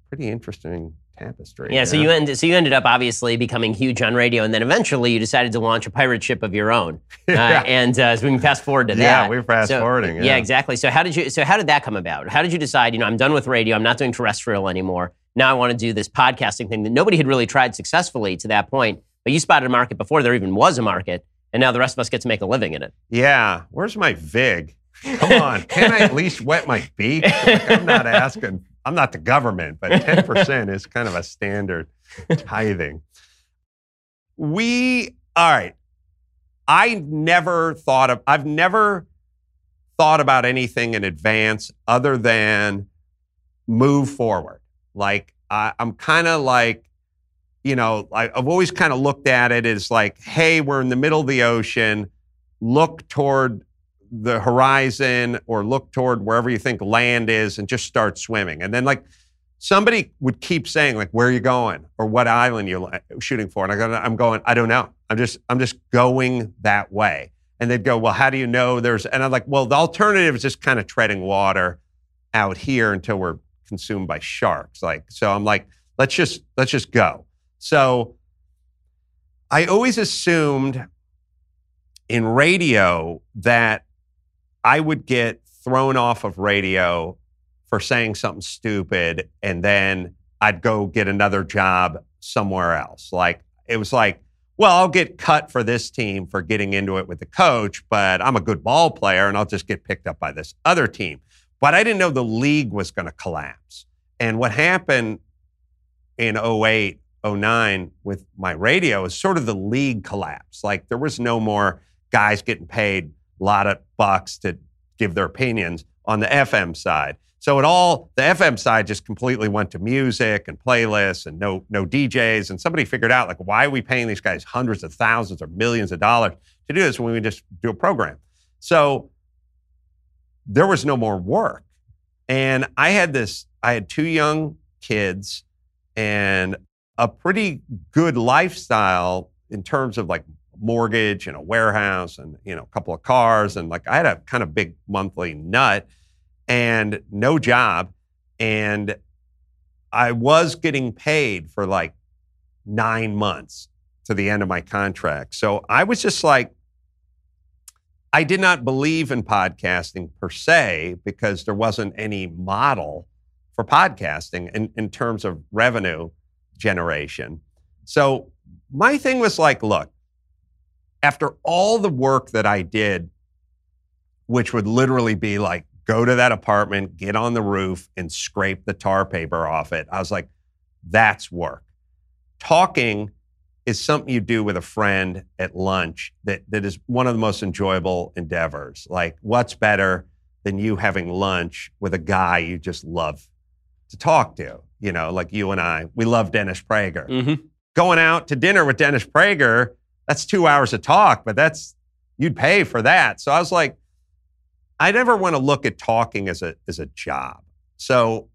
Speaker 1: pretty interesting tapestry.
Speaker 2: Yeah, so you ended so you ended up obviously becoming huge on radio, and then eventually you decided to launch a pirate ship of your own. Uh. And uh, so we can fast forward to that.
Speaker 1: Yeah, we're fast so, forwarding.
Speaker 2: Yeah. yeah. exactly. So how did you? So how did that come about? How did you decide? You know, I'm done with radio. I'm not doing terrestrial anymore. Now I want to do this podcasting thing that nobody had really tried successfully to that point. But you spotted a market before there even was a market, and now the rest of us get to make a living in it.
Speaker 1: Yeah. Where's my vig? Come on, can I at least wet my beak? Like, I'm not asking I'm not the government, but 10% is kind of a standard tithing. We, all right. I never thought of, I've never thought about anything in advance other than move forward. Like, I, I'm kind of like, you know, I, I've always kind of looked at it as like, hey, we're in the middle of the ocean. Look toward the horizon or look toward wherever you think land is and just start swimming. And then like somebody would keep saying like, where are you going or what island you're uh, shooting for? And I go, I'm going, I don't know. I'm just, I'm just going that way. And they'd go, well, how do you know there's, and I'm like, well, the alternative is just kind of treading water out here until we're consumed by sharks. Like, so I'm like, let's just, let's just go. So I always assumed in radio that I would get thrown off of radio for saying something stupid, and then I'd go get another job somewhere else. Like it was like, well, I'll get cut for this team for getting into it with the coach, but I'm a good ball player and I'll just get picked up by this other team. But I didn't know the league was going to collapse. And what happened in 08, 09 with my radio is sort of the league collapse. Like there was no more guys getting paid a lot of bucks to give their opinions on the FM side. So it all the FM side just completely went to music and playlists and no no DJs. And somebody figured out like why are we paying these guys hundreds of thousands or millions of dollars to do this when we just do a program? So there was no more work. And I had this, I had two young kids and a pretty good lifestyle in terms of like mortgage and a warehouse and you know a couple of cars and like I had a kind of big monthly nut and no job and I was getting paid for like nine months to the end of my contract. So I was just like, I did not believe in podcasting per se because there wasn't any model for podcasting in, in terms of revenue generation. So my thing was like, look, after all the work that I did, which would literally be like, go to that apartment, get on the roof, and scrape the tar paper off it, I was like, that's work. Talking is something you do with a friend at lunch that, that is one of the most enjoyable endeavors. Like, what's better than you having lunch with a guy you just love to talk to? You know, like you and I, we love Dennis Prager.
Speaker 2: Mm-hmm.
Speaker 1: Going out to dinner with Dennis Prager, that's two hours of talk, but that's, you'd pay for that. So I was like, I never want to look at talking as a, as a job. So,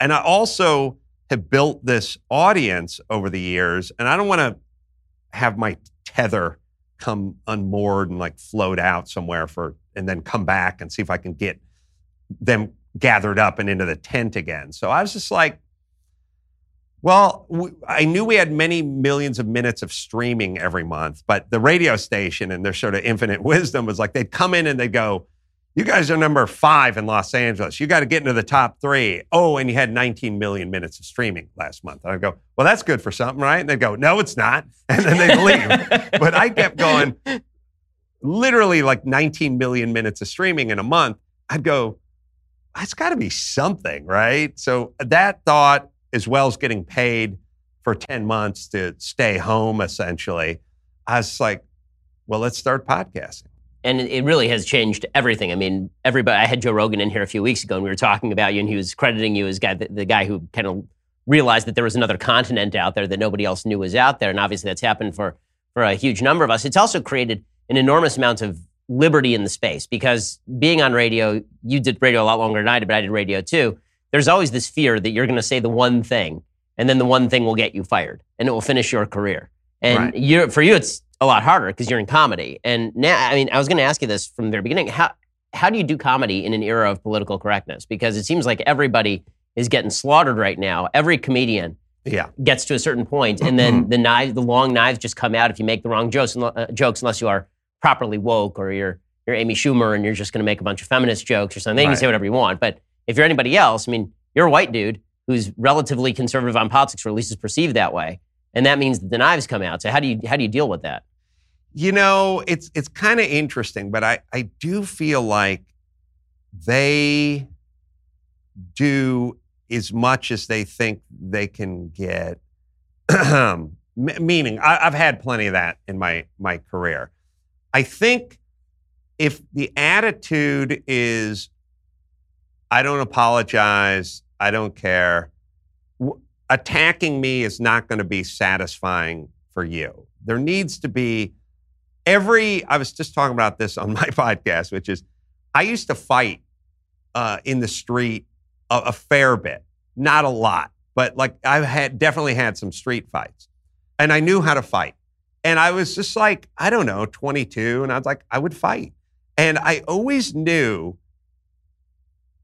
Speaker 1: and I also, have built this audience over the years, and I don't want to have my tether come unmoored and like float out somewhere for, and then come back and see if I can get them gathered up and into the tent again. So I was just like, well, I knew we had many millions of minutes of streaming every month, but the radio station and their sort of infinite wisdom was like they'd come in and they'd go, you guys are number five in Los Angeles. You got to get into the top three. Oh, and you had 19 million minutes of streaming last month. And I go, well, that's good for something, right? And they'd go, no, it's not. And then they leave. but I kept going, literally like 19 million minutes of streaming in a month. I'd go, that's got to be something, right? So uh, that thought, as well as getting paid for 10 months to stay home, essentially, I was like, well, let's start podcasting
Speaker 2: and it really has changed everything. I mean, everybody. I had Joe Rogan in here a few weeks ago, and we were talking about you, and he was crediting you as guy, the, the guy who kind of realized that there was another continent out there that nobody else knew was out there, and obviously that's happened for for a huge number of us. It's also created an enormous amount of liberty in the space because being on radio, you did radio a lot longer than I did, but I did radio too. There's always this fear that you're going to say the one thing, and then the one thing will get you fired, and it will finish your career. And right. you're, for you, it's a lot harder because you're in comedy. And now, I mean, I was going to ask you this from the very beginning. How how do you do comedy in an era of political correctness? Because it seems like everybody is getting slaughtered right now. Every comedian
Speaker 1: yeah.
Speaker 2: gets to a certain point, and then the knives, the long knives, just come out if you make the wrong jokes, uh, jokes unless you are properly woke or you're you're Amy Schumer and you're just going to make a bunch of feminist jokes or something. Right. You can say whatever you want. But if you're anybody else, I mean, you're a white dude who's relatively conservative on politics, or at least is perceived that way, and that means that the knives come out. So how do you how do you deal with that?
Speaker 1: You know, it's it's kind of interesting, but I, I do feel like they do as much as they think they can get. Meaning, I, have had plenty of that in my my career. I think if the attitude is, I don't apologize, I don't care, attacking me is not going to be satisfying for you. There needs to be every, I was just talking about this on my podcast, which is I used to fight uh, in the street a, a fair bit, not a lot, but like I had definitely had some street fights and I knew how to fight. And I was just like, I don't know, 22. And I was like, I would fight. And I always knew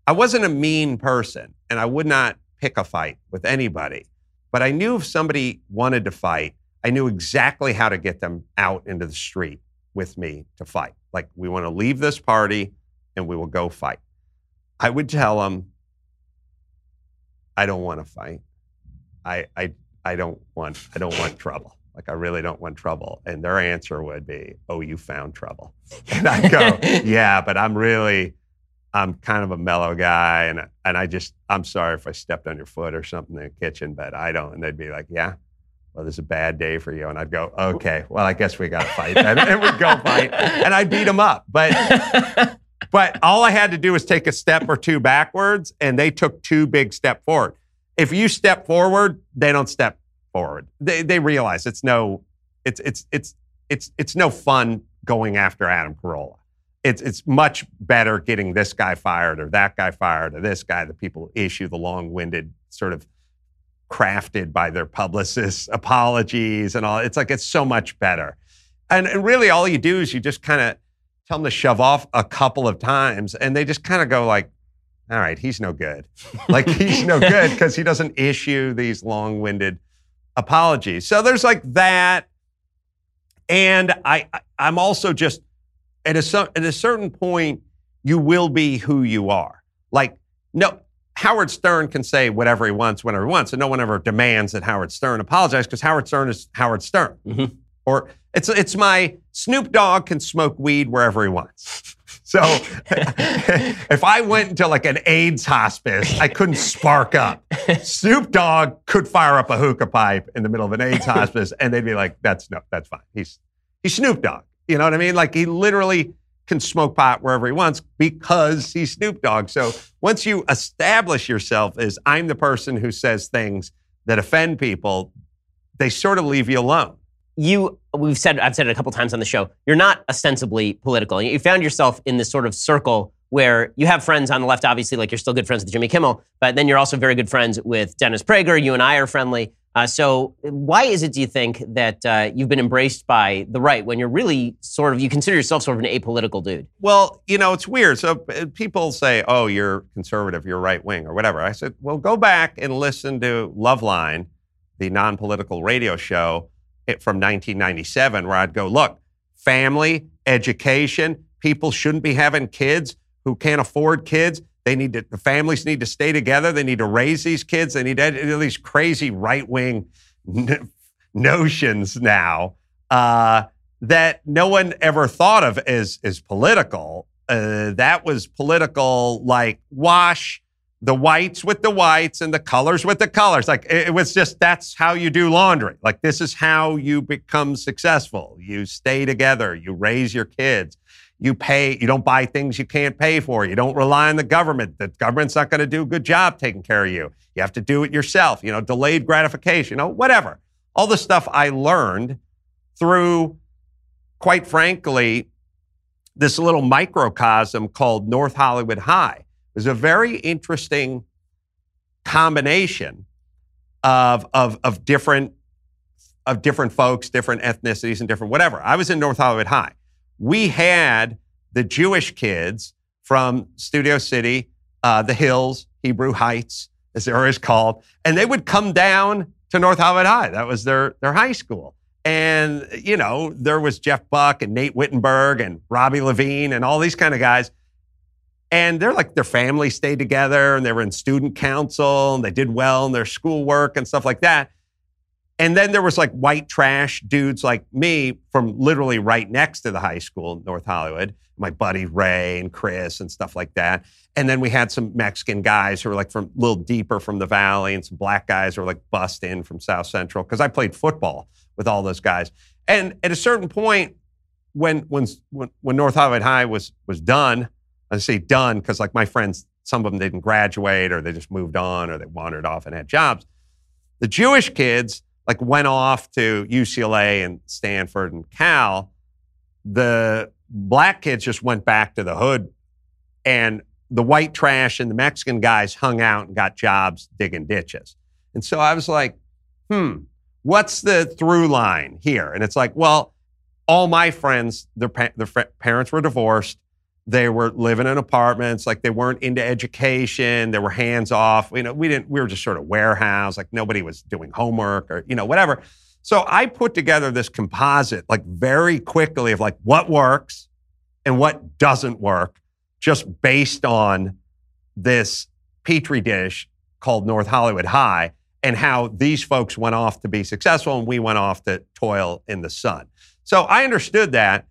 Speaker 1: I wasn't a mean person and I would not pick a fight with anybody. But I knew if somebody wanted to fight, I knew exactly how to get them out into the street with me to fight. Like, we want to leave this party and we will go fight. I would tell them, I don't want to fight. I, I, I don't want, I don't want trouble. Like, I really don't want trouble. And their answer would be, Oh, you found trouble. And I go, Yeah, but I'm really, I'm kind of a mellow guy. And, and I just, I'm sorry if I stepped on your foot or something in the kitchen, but I don't. And they'd be like, Yeah, well, this is a bad day for you. And I'd go, okay, well, I guess we got to fight. and, and we'd go fight. And I'd beat them up. But, but all I had to do was take a step or two backwards, and they took two big step forward. If you step forward, they don't step forward. They, they realize it's no, it's, it's, it's, it's, it's no fun going after Adam Carolla. It's, it's much better getting this guy fired or that guy fired or this guy, the people issue the long winded sort of crafted by their publicists, apologies and all. It's like it's so much better. And, and really, all you do is you just kind of tell them to shove off a couple of times, and they just kind of go like, "All right, he's no good. like he's no good because he doesn't issue these long-winded apologies. So there's like that. And I, I'm also just at a, at a certain point, you will be who you are. Like, no, Howard Stern can say whatever he wants whenever he wants, and no one ever demands that Howard Stern apologize because Howard Stern is Howard Stern. Mm-hmm. Or it's it's my Snoop Dogg can smoke weed wherever he wants. So if I went into like an AIDS hospice, I couldn't spark up. Snoop Dogg could fire up a hookah pipe in the middle of an AIDS hospice, and they'd be like, "That's no, that's fine. He's he's Snoop Dogg." You know what I mean? Like he literally can smoke pot wherever he wants because he's Snoop Dogg. So once you establish yourself as I'm the person who says things that offend people, they sort of leave you alone.
Speaker 2: You, we've said, I've said it a couple times on the show. You're not ostensibly political. You found yourself in this sort of circle where you have friends on the left, obviously, like you're still good friends with Jimmy Kimmel, but then you're also very good friends with Dennis Prager. You and I are friendly. Uh, so, why is it, do you think, that uh, you've been embraced by the right when you're really sort of, you consider yourself sort of an apolitical dude?
Speaker 1: Well, you know, it's weird. So, uh, people say, oh, you're conservative, you're right wing, or whatever. I said, well, go back and listen to Loveline, the non political radio show from 1997, where I'd go, look, family, education, people shouldn't be having kids who can't afford kids. They need to, the families need to stay together. They need to raise these kids. They need to, these crazy right wing n- notions now uh, that no one ever thought of as, as political. Uh, that was political, like wash the whites with the whites and the colors with the colors. Like it, it was just that's how you do laundry. Like this is how you become successful. You stay together, you raise your kids you pay, you don't buy things you can't pay for. You don't rely on the government. The government's not going to do a good job taking care of you. You have to do it yourself, you know, delayed gratification, you know, whatever. All the stuff I learned through, quite frankly, this little microcosm called North Hollywood High. It was a very interesting combination of, of, of different of different folks, different ethnicities, and different whatever. I was in North Hollywood High we had the Jewish kids from Studio City, uh, the Hills, Hebrew Heights, as they're always called, and they would come down to North Hollywood High. That was their, their high school. And, you know, there was Jeff Buck and Nate Wittenberg and Robbie Levine and all these kind of guys. And they're like, their family stayed together and they were in student council and they did well in their schoolwork and stuff like that. And then there was like white trash dudes like me from literally right next to the high school, North Hollywood, my buddy Ray and Chris and stuff like that. And then we had some Mexican guys who were like from a little deeper from the valley and some black guys who were like bust in from South Central because I played football with all those guys. And at a certain point, when when when, North Hollywood High was was done, I say done because like my friends, some of them didn't graduate or they just moved on or they wandered off and had jobs. The Jewish kids like went off to UCLA and Stanford and Cal, the black kids just went back to the hood and the white trash and the Mexican guys hung out and got jobs digging ditches. And so I was like, hmm, what's the through line here? And it's like, well, all my friends, their, pa- their parents were divorced. They were living in apartments, like they weren't into education. They were hands off. You know, we didn't. We were just sort of warehouse, like nobody was doing homework or you know whatever. So I put together this composite, like very quickly, of like what works and what doesn't work, just based on this petri dish called North Hollywood High and how these folks went off to be successful and we went off to toil in the sun. So I understood that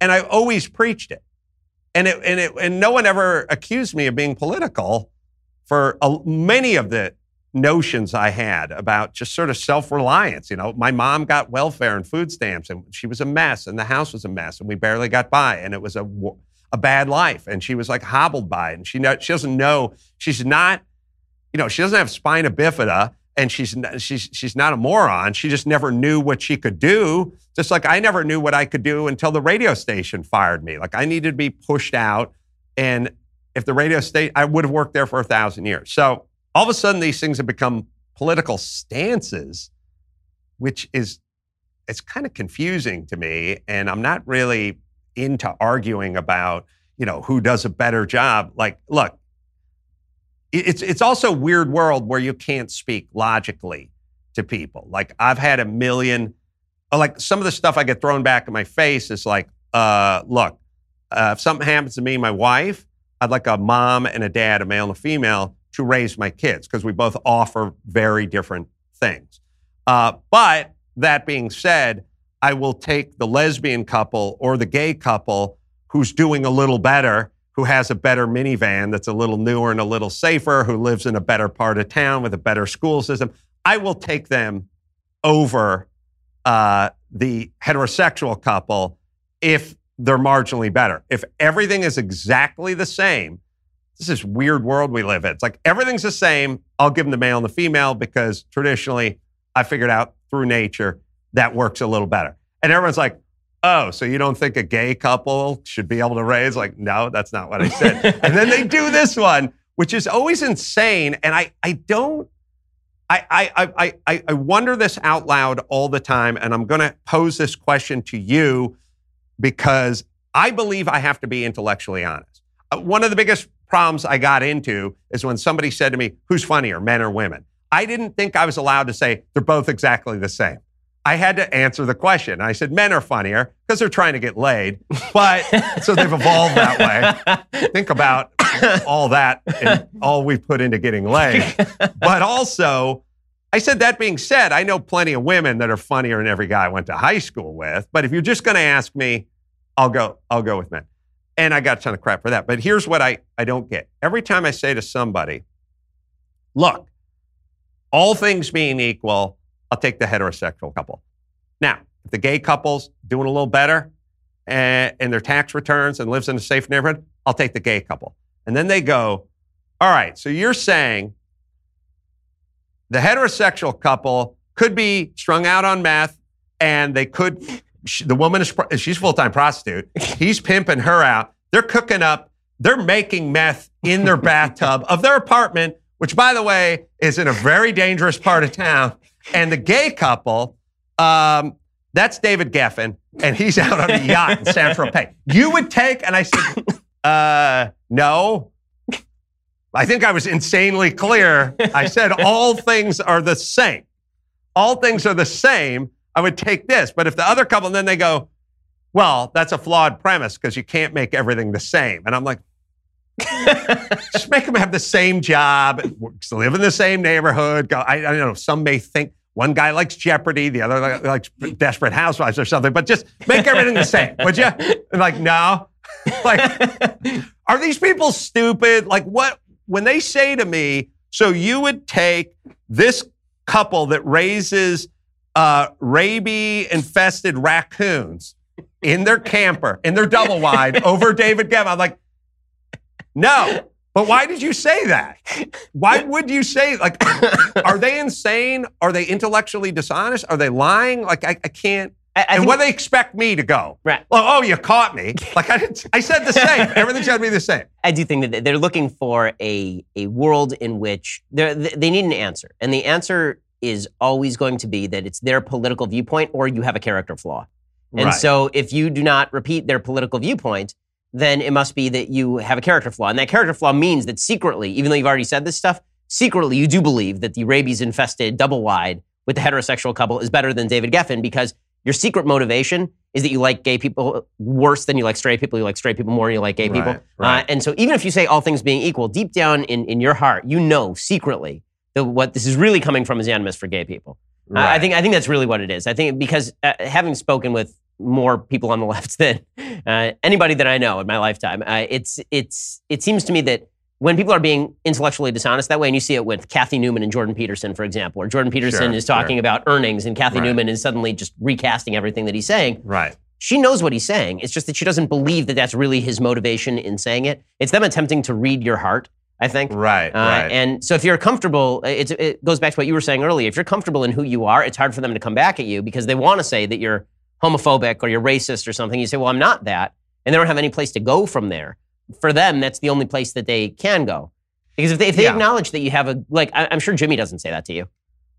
Speaker 1: and I always preached it. And it, and it, and no one ever accused me of being political for a, many of the notions I had about just sort of self-reliance. You know, my mom got welfare and food stamps, and she was a mess, and the house was a mess, and we barely got by, and it was a a bad life, and she was like hobbled by it, and she know, she doesn't know she's not, you know, she doesn't have spina bifida, and she's she's she's not a moron. She just never knew what she could do. Just like I never knew what I could do until the radio station fired me. Like I needed to be pushed out, and if the radio station, I would have worked there for a thousand years. So all of a sudden, these things have become political stances, which is it's kind of confusing to me, and I'm not really into arguing about you know who does a better job. Like, look, it's it's also a weird world where you can't speak logically to people. Like I've had a million, uh, like some of the stuff I get thrown back in my face is like, uh, look, uh, if something happens to me, my wife, I'd like a mom and a dad, a male and a female, to raise my kids because we both offer very different things. Uh, but that being said, I will take the lesbian couple or the gay couple who's doing a little better, who has a better minivan that's a little newer and a little safer, who lives in a better part of town with a better school system. I will take them over uh, the heterosexual couple if they're marginally better. If everything is exactly the same, this is weird world we live in. It's like everything's the same. I'll give them the male and the female because traditionally I figured out through nature that works a little better. And everyone's like, oh, so you don't think a gay couple should be able to raise? Like, no, that's not what I said. and then they do this one, which is always insane. And I, I don't, I, I, I, I wonder this out loud all the time. And I'm going to pose this question to you because I believe I have to be intellectually honest. Uh, one of the biggest problems I got into is when somebody said to me, who's funnier, men or women? I didn't think I was allowed to say they're both exactly the same. I had to answer the question. I said men are funnier because they're trying to get laid, but so they've evolved that way. Think about all that and all we put into getting laid. But also, I said that being said, I know plenty of women that are funnier than every guy I went to high school with. But if you're just going to ask me, I'll go. I'll go with men. And I got a ton of crap for that. But here's what I, I don't get. Every time I say to somebody, look, all things being equal, I'll take the heterosexual couple. Now, if the gay couple's doing a little better and, eh, in their tax returns and lives in a safe neighborhood, I'll take the gay couple. And then they go, all right, so you're saying the heterosexual couple could be strung out on meth and they could, the woman is, she's full-time prostitute. He's pimping her out. They're cooking up, they're making meth in their bathtub of their apartment, which by the way, is in a very dangerous part of town. And the gay couple, um, that's David Geffen, and he's out on a yacht in San Tropez. You would take, and I said, uh, no. I think I was insanely clear. I said all things are the same. All things are the same. I would take this. But if the other couple, and then they go, well, that's a flawed premise because you can't make everything the same. And I'm like, just make them have the same job, live in the same neighborhood. Go, I, I don't know. Some may think one guy likes Jeopardy, the other likes Desperate Housewives or something, but just make everything the same, would you? And like, no. like, are these people stupid? Like, what, when they say to me, so you would take this couple that raises uh, rabies infested raccoons in their camper, in their double wide over David Geffen. I'm like, no. But why did you say that? Why would you say like are they insane? Are they intellectually dishonest? Are they lying? Like I, I can't I, I and what they expect me to go?
Speaker 2: Right.
Speaker 1: Well, oh, you caught me. Like I didn't. I said the same. Everything's got to be the same.
Speaker 2: I do think that they're looking for a a world in which they they need an answer, and the answer is always going to be that it's their political viewpoint or you have a character flaw. And right. so, if you do not repeat their political viewpoint, then it must be that you have a character flaw. And that character flaw means that secretly, even though you've already said this stuff, secretly you do believe that the rabies infested double wide with the heterosexual couple is better than David Geffen because your secret motivation is that you like gay people worse than you like straight people. You like straight people more than you like gay right, people. Right. Uh, and so even if you say all things being equal, deep down in, in your heart, you know secretly that what this is really coming from is animus for gay people. Right. Uh, I think I think that's really what it is. I think because uh, having spoken with more people on the left than uh, anybody that I know in my lifetime. Uh, it's it's it seems to me that when people are being intellectually dishonest that way, and you see it with Cathy Newman and Jordan Peterson, for example, or Jordan Peterson
Speaker 1: sure,
Speaker 2: is talking
Speaker 1: sure.
Speaker 2: about earnings, and Cathy
Speaker 1: right.
Speaker 2: Newman is suddenly just recasting everything that he's saying.
Speaker 1: Right.
Speaker 2: She knows what he's saying. It's just that she doesn't believe that that's really his motivation in saying it. It's them attempting to read your heart. I think.
Speaker 1: Right, uh, right.
Speaker 2: And so if you're comfortable, it goes back to what you were saying earlier. If you're comfortable in who you are, it's hard for them to come back at you because they want to say that you're homophobic or you're racist or something, you say, well, I'm not that. And they don't have any place to go from there. For them, that's the only place that they can go. Because if they, if they yeah. acknowledge that you have a, like, I, am sure Jimmy doesn't say that to you.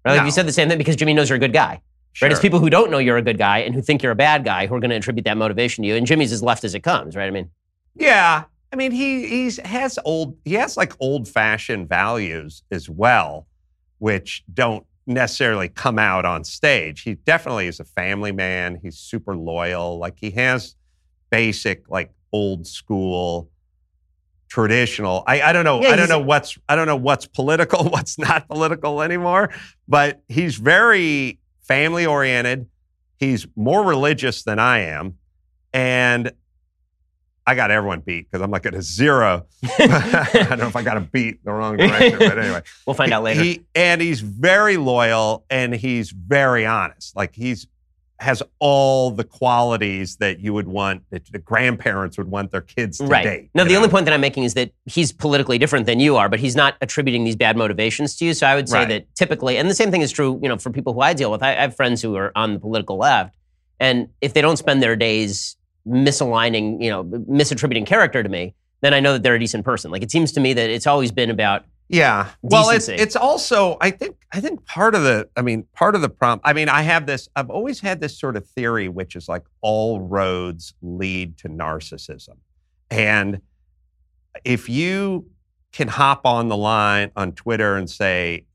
Speaker 2: Right? No. you said the same thing because Jimmy knows you're a good guy. Sure. Right? It's people who don't know you're a good guy and who think you're a bad guy who are going to attribute that motivation to you. And Jimmy's as left as it comes, right? I mean,
Speaker 1: yeah. I mean, he he's has old he has like old fashioned values as well, which don't necessarily come out on stage. He definitely is a family man. He's super loyal. Like he has basic, like old school, traditional. I, I don't know.
Speaker 2: Yeah,
Speaker 1: I don't know what's I don't know what's political, what's not political anymore. But he's very family oriented. He's more religious than I am, and I got everyone beat because I'm like at a zero. I don't know if I got him beat the wrong direction, but anyway.
Speaker 2: We'll find out later.
Speaker 1: He, and he's very loyal and he's very honest. Like he's has all the qualities that you would want that the grandparents would want their kids to
Speaker 2: right.
Speaker 1: date.
Speaker 2: No,
Speaker 1: you
Speaker 2: the
Speaker 1: know?
Speaker 2: only point that I'm making is that he's politically different than you are, but he's not attributing these bad motivations to you. So I would say
Speaker 1: Right.
Speaker 2: that typically, and the same thing is true, you know, for people who I deal with. I, I have friends who are on the political left, and if they don't spend their days misaligning, you know, misattributing character to me, then I know that they're a decent person. Like it seems to me that it's always been about
Speaker 1: Yeah. Well, it's it's also I think I think part of the I mean part of the problem. I mean I have this I've always had this sort of theory which is like all roads lead to narcissism. And if you can hop on the line on Twitter and say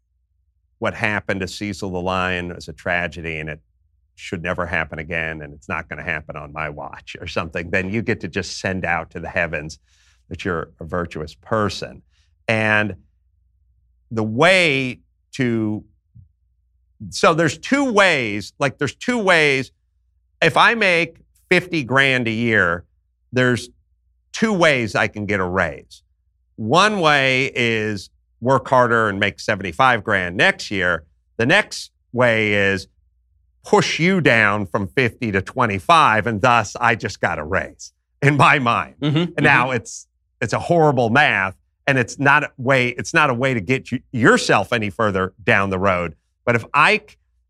Speaker 1: what happened to Cecil the Lion is a tragedy and it should never happen again and it's not going to happen on my watch or something, then you get to just send out to the heavens that you're a virtuous person. And the way to so there's two ways like there's two ways. If i make 50 grand a year there's two ways i can get a raise. One way is work harder and make 75 grand next year. The next way is push you down from 50 to 25 and thus i just got a raise in my mind
Speaker 2: Mhm,
Speaker 1: and now it's it's a horrible math, and it's not a way it's not a way to get you, yourself any further down the road. But if I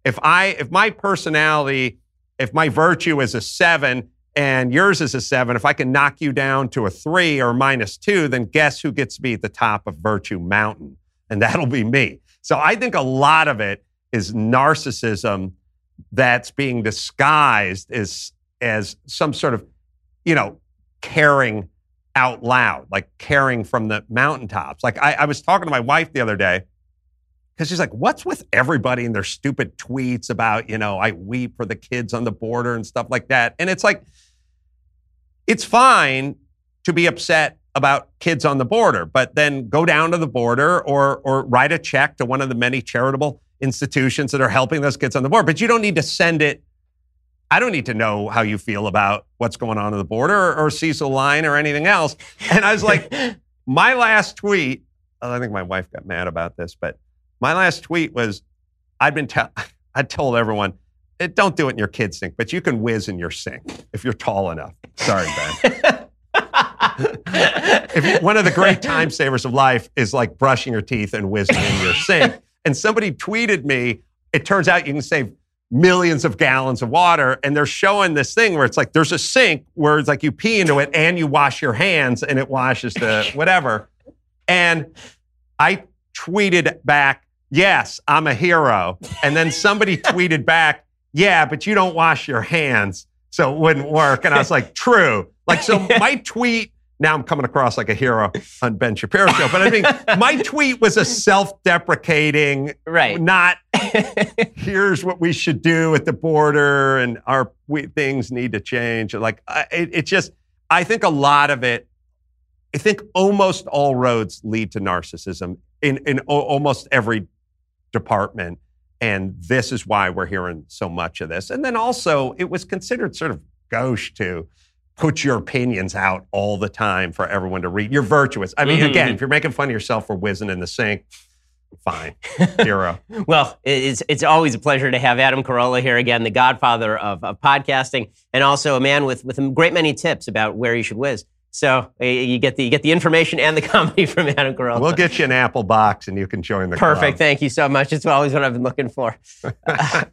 Speaker 1: if I if my personality, if my virtue is a seven and yours is a seven, if I can knock you down to a three or minus two, then guess who gets to be at the top of Virtue Mountain? And that'll be me. So I think a lot of it is narcissism that's being disguised as as some sort of, you know, caring out loud, like caring from the mountaintops. Like I, I was talking to my wife the other day because she's like, "What's with everybody and their stupid tweets about you know I weep for the kids on the border and stuff like that?" And it's like, it's fine to be upset about kids on the border, but then go down to the border or or write a check to one of the many charitable institutions that are helping those kids on the border. But you don't need to send it. I don't need to know how you feel about what's going on at the border or, or Cecil Line or anything else. And I was like, my last tweet, I think my wife got mad about this, but my last tweet was I'd been tell I told everyone, eh, don't do it in your kid's sink, but you can whiz in your sink if you're tall enough. Sorry, Ben. if you, one of the great time savers of life is like brushing your teeth and whizzing in your sink. And somebody tweeted me, it turns out you can save millions of gallons of water. And they're showing this thing where it's like there's a sink where it's like you pee into it and you wash your hands and it washes the whatever. And I tweeted back, yes, I'm a hero. And then somebody tweeted back, yeah, but you don't wash your hands. So it wouldn't work. And I was like, true. Like, so my tweet, now I'm coming across like a hero on Ben Shapiro show, but I mean, my tweet was a self deprecating,
Speaker 2: right.
Speaker 1: not here's what we should do at the border and our we, things need to change. Like, I- it, it just, I think a lot of it, I think almost all roads lead to narcissism in, in o- almost every department. And this is why we're hearing so much of this. And then also, it was considered sort of gauche to put your opinions out all the time for everyone to read. You're virtuous. I mean,
Speaker 2: Mhm,
Speaker 1: again,
Speaker 2: mhm.
Speaker 1: if you're making fun of yourself for whizzing in the sink, fine. Zero.
Speaker 2: Well, it's it's always a pleasure to have Adam Carolla here again, the godfather of, of podcasting, and also a man with with a great many tips about where you should whiz. So uh, you get the you get the information and the comedy from Adam Carolla.
Speaker 1: We'll get you an Apple box and you can join the
Speaker 2: Perfect.
Speaker 1: club.
Speaker 2: Thank you so much. It's always what I've been looking for. I'll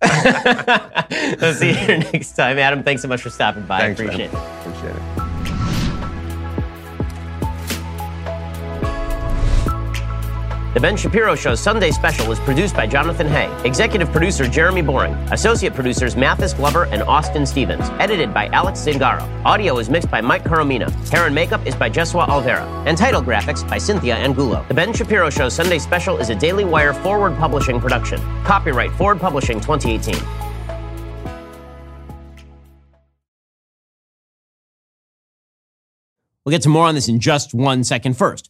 Speaker 2: see you next time. Adam, thanks so much for stopping by.
Speaker 1: Thanks,
Speaker 2: I
Speaker 1: man.
Speaker 2: appreciate it.
Speaker 1: Appreciate it.
Speaker 2: The Ben Shapiro Show's Sunday special is produced by Jonathan Hay, executive producer Jeremy Boring, associate producers Mathis Glover and Austin Stevens, edited by Alex Zingaro. Audio is mixed by Mike Coromina. Hair and makeup is by Jesua Alvera, and title graphics by Cynthia Angulo. The Ben Shapiro Show Sunday special is a Daily Wire Forward Publishing production. Copyright Forward Publishing 2018. We'll get to more on this in just one second first.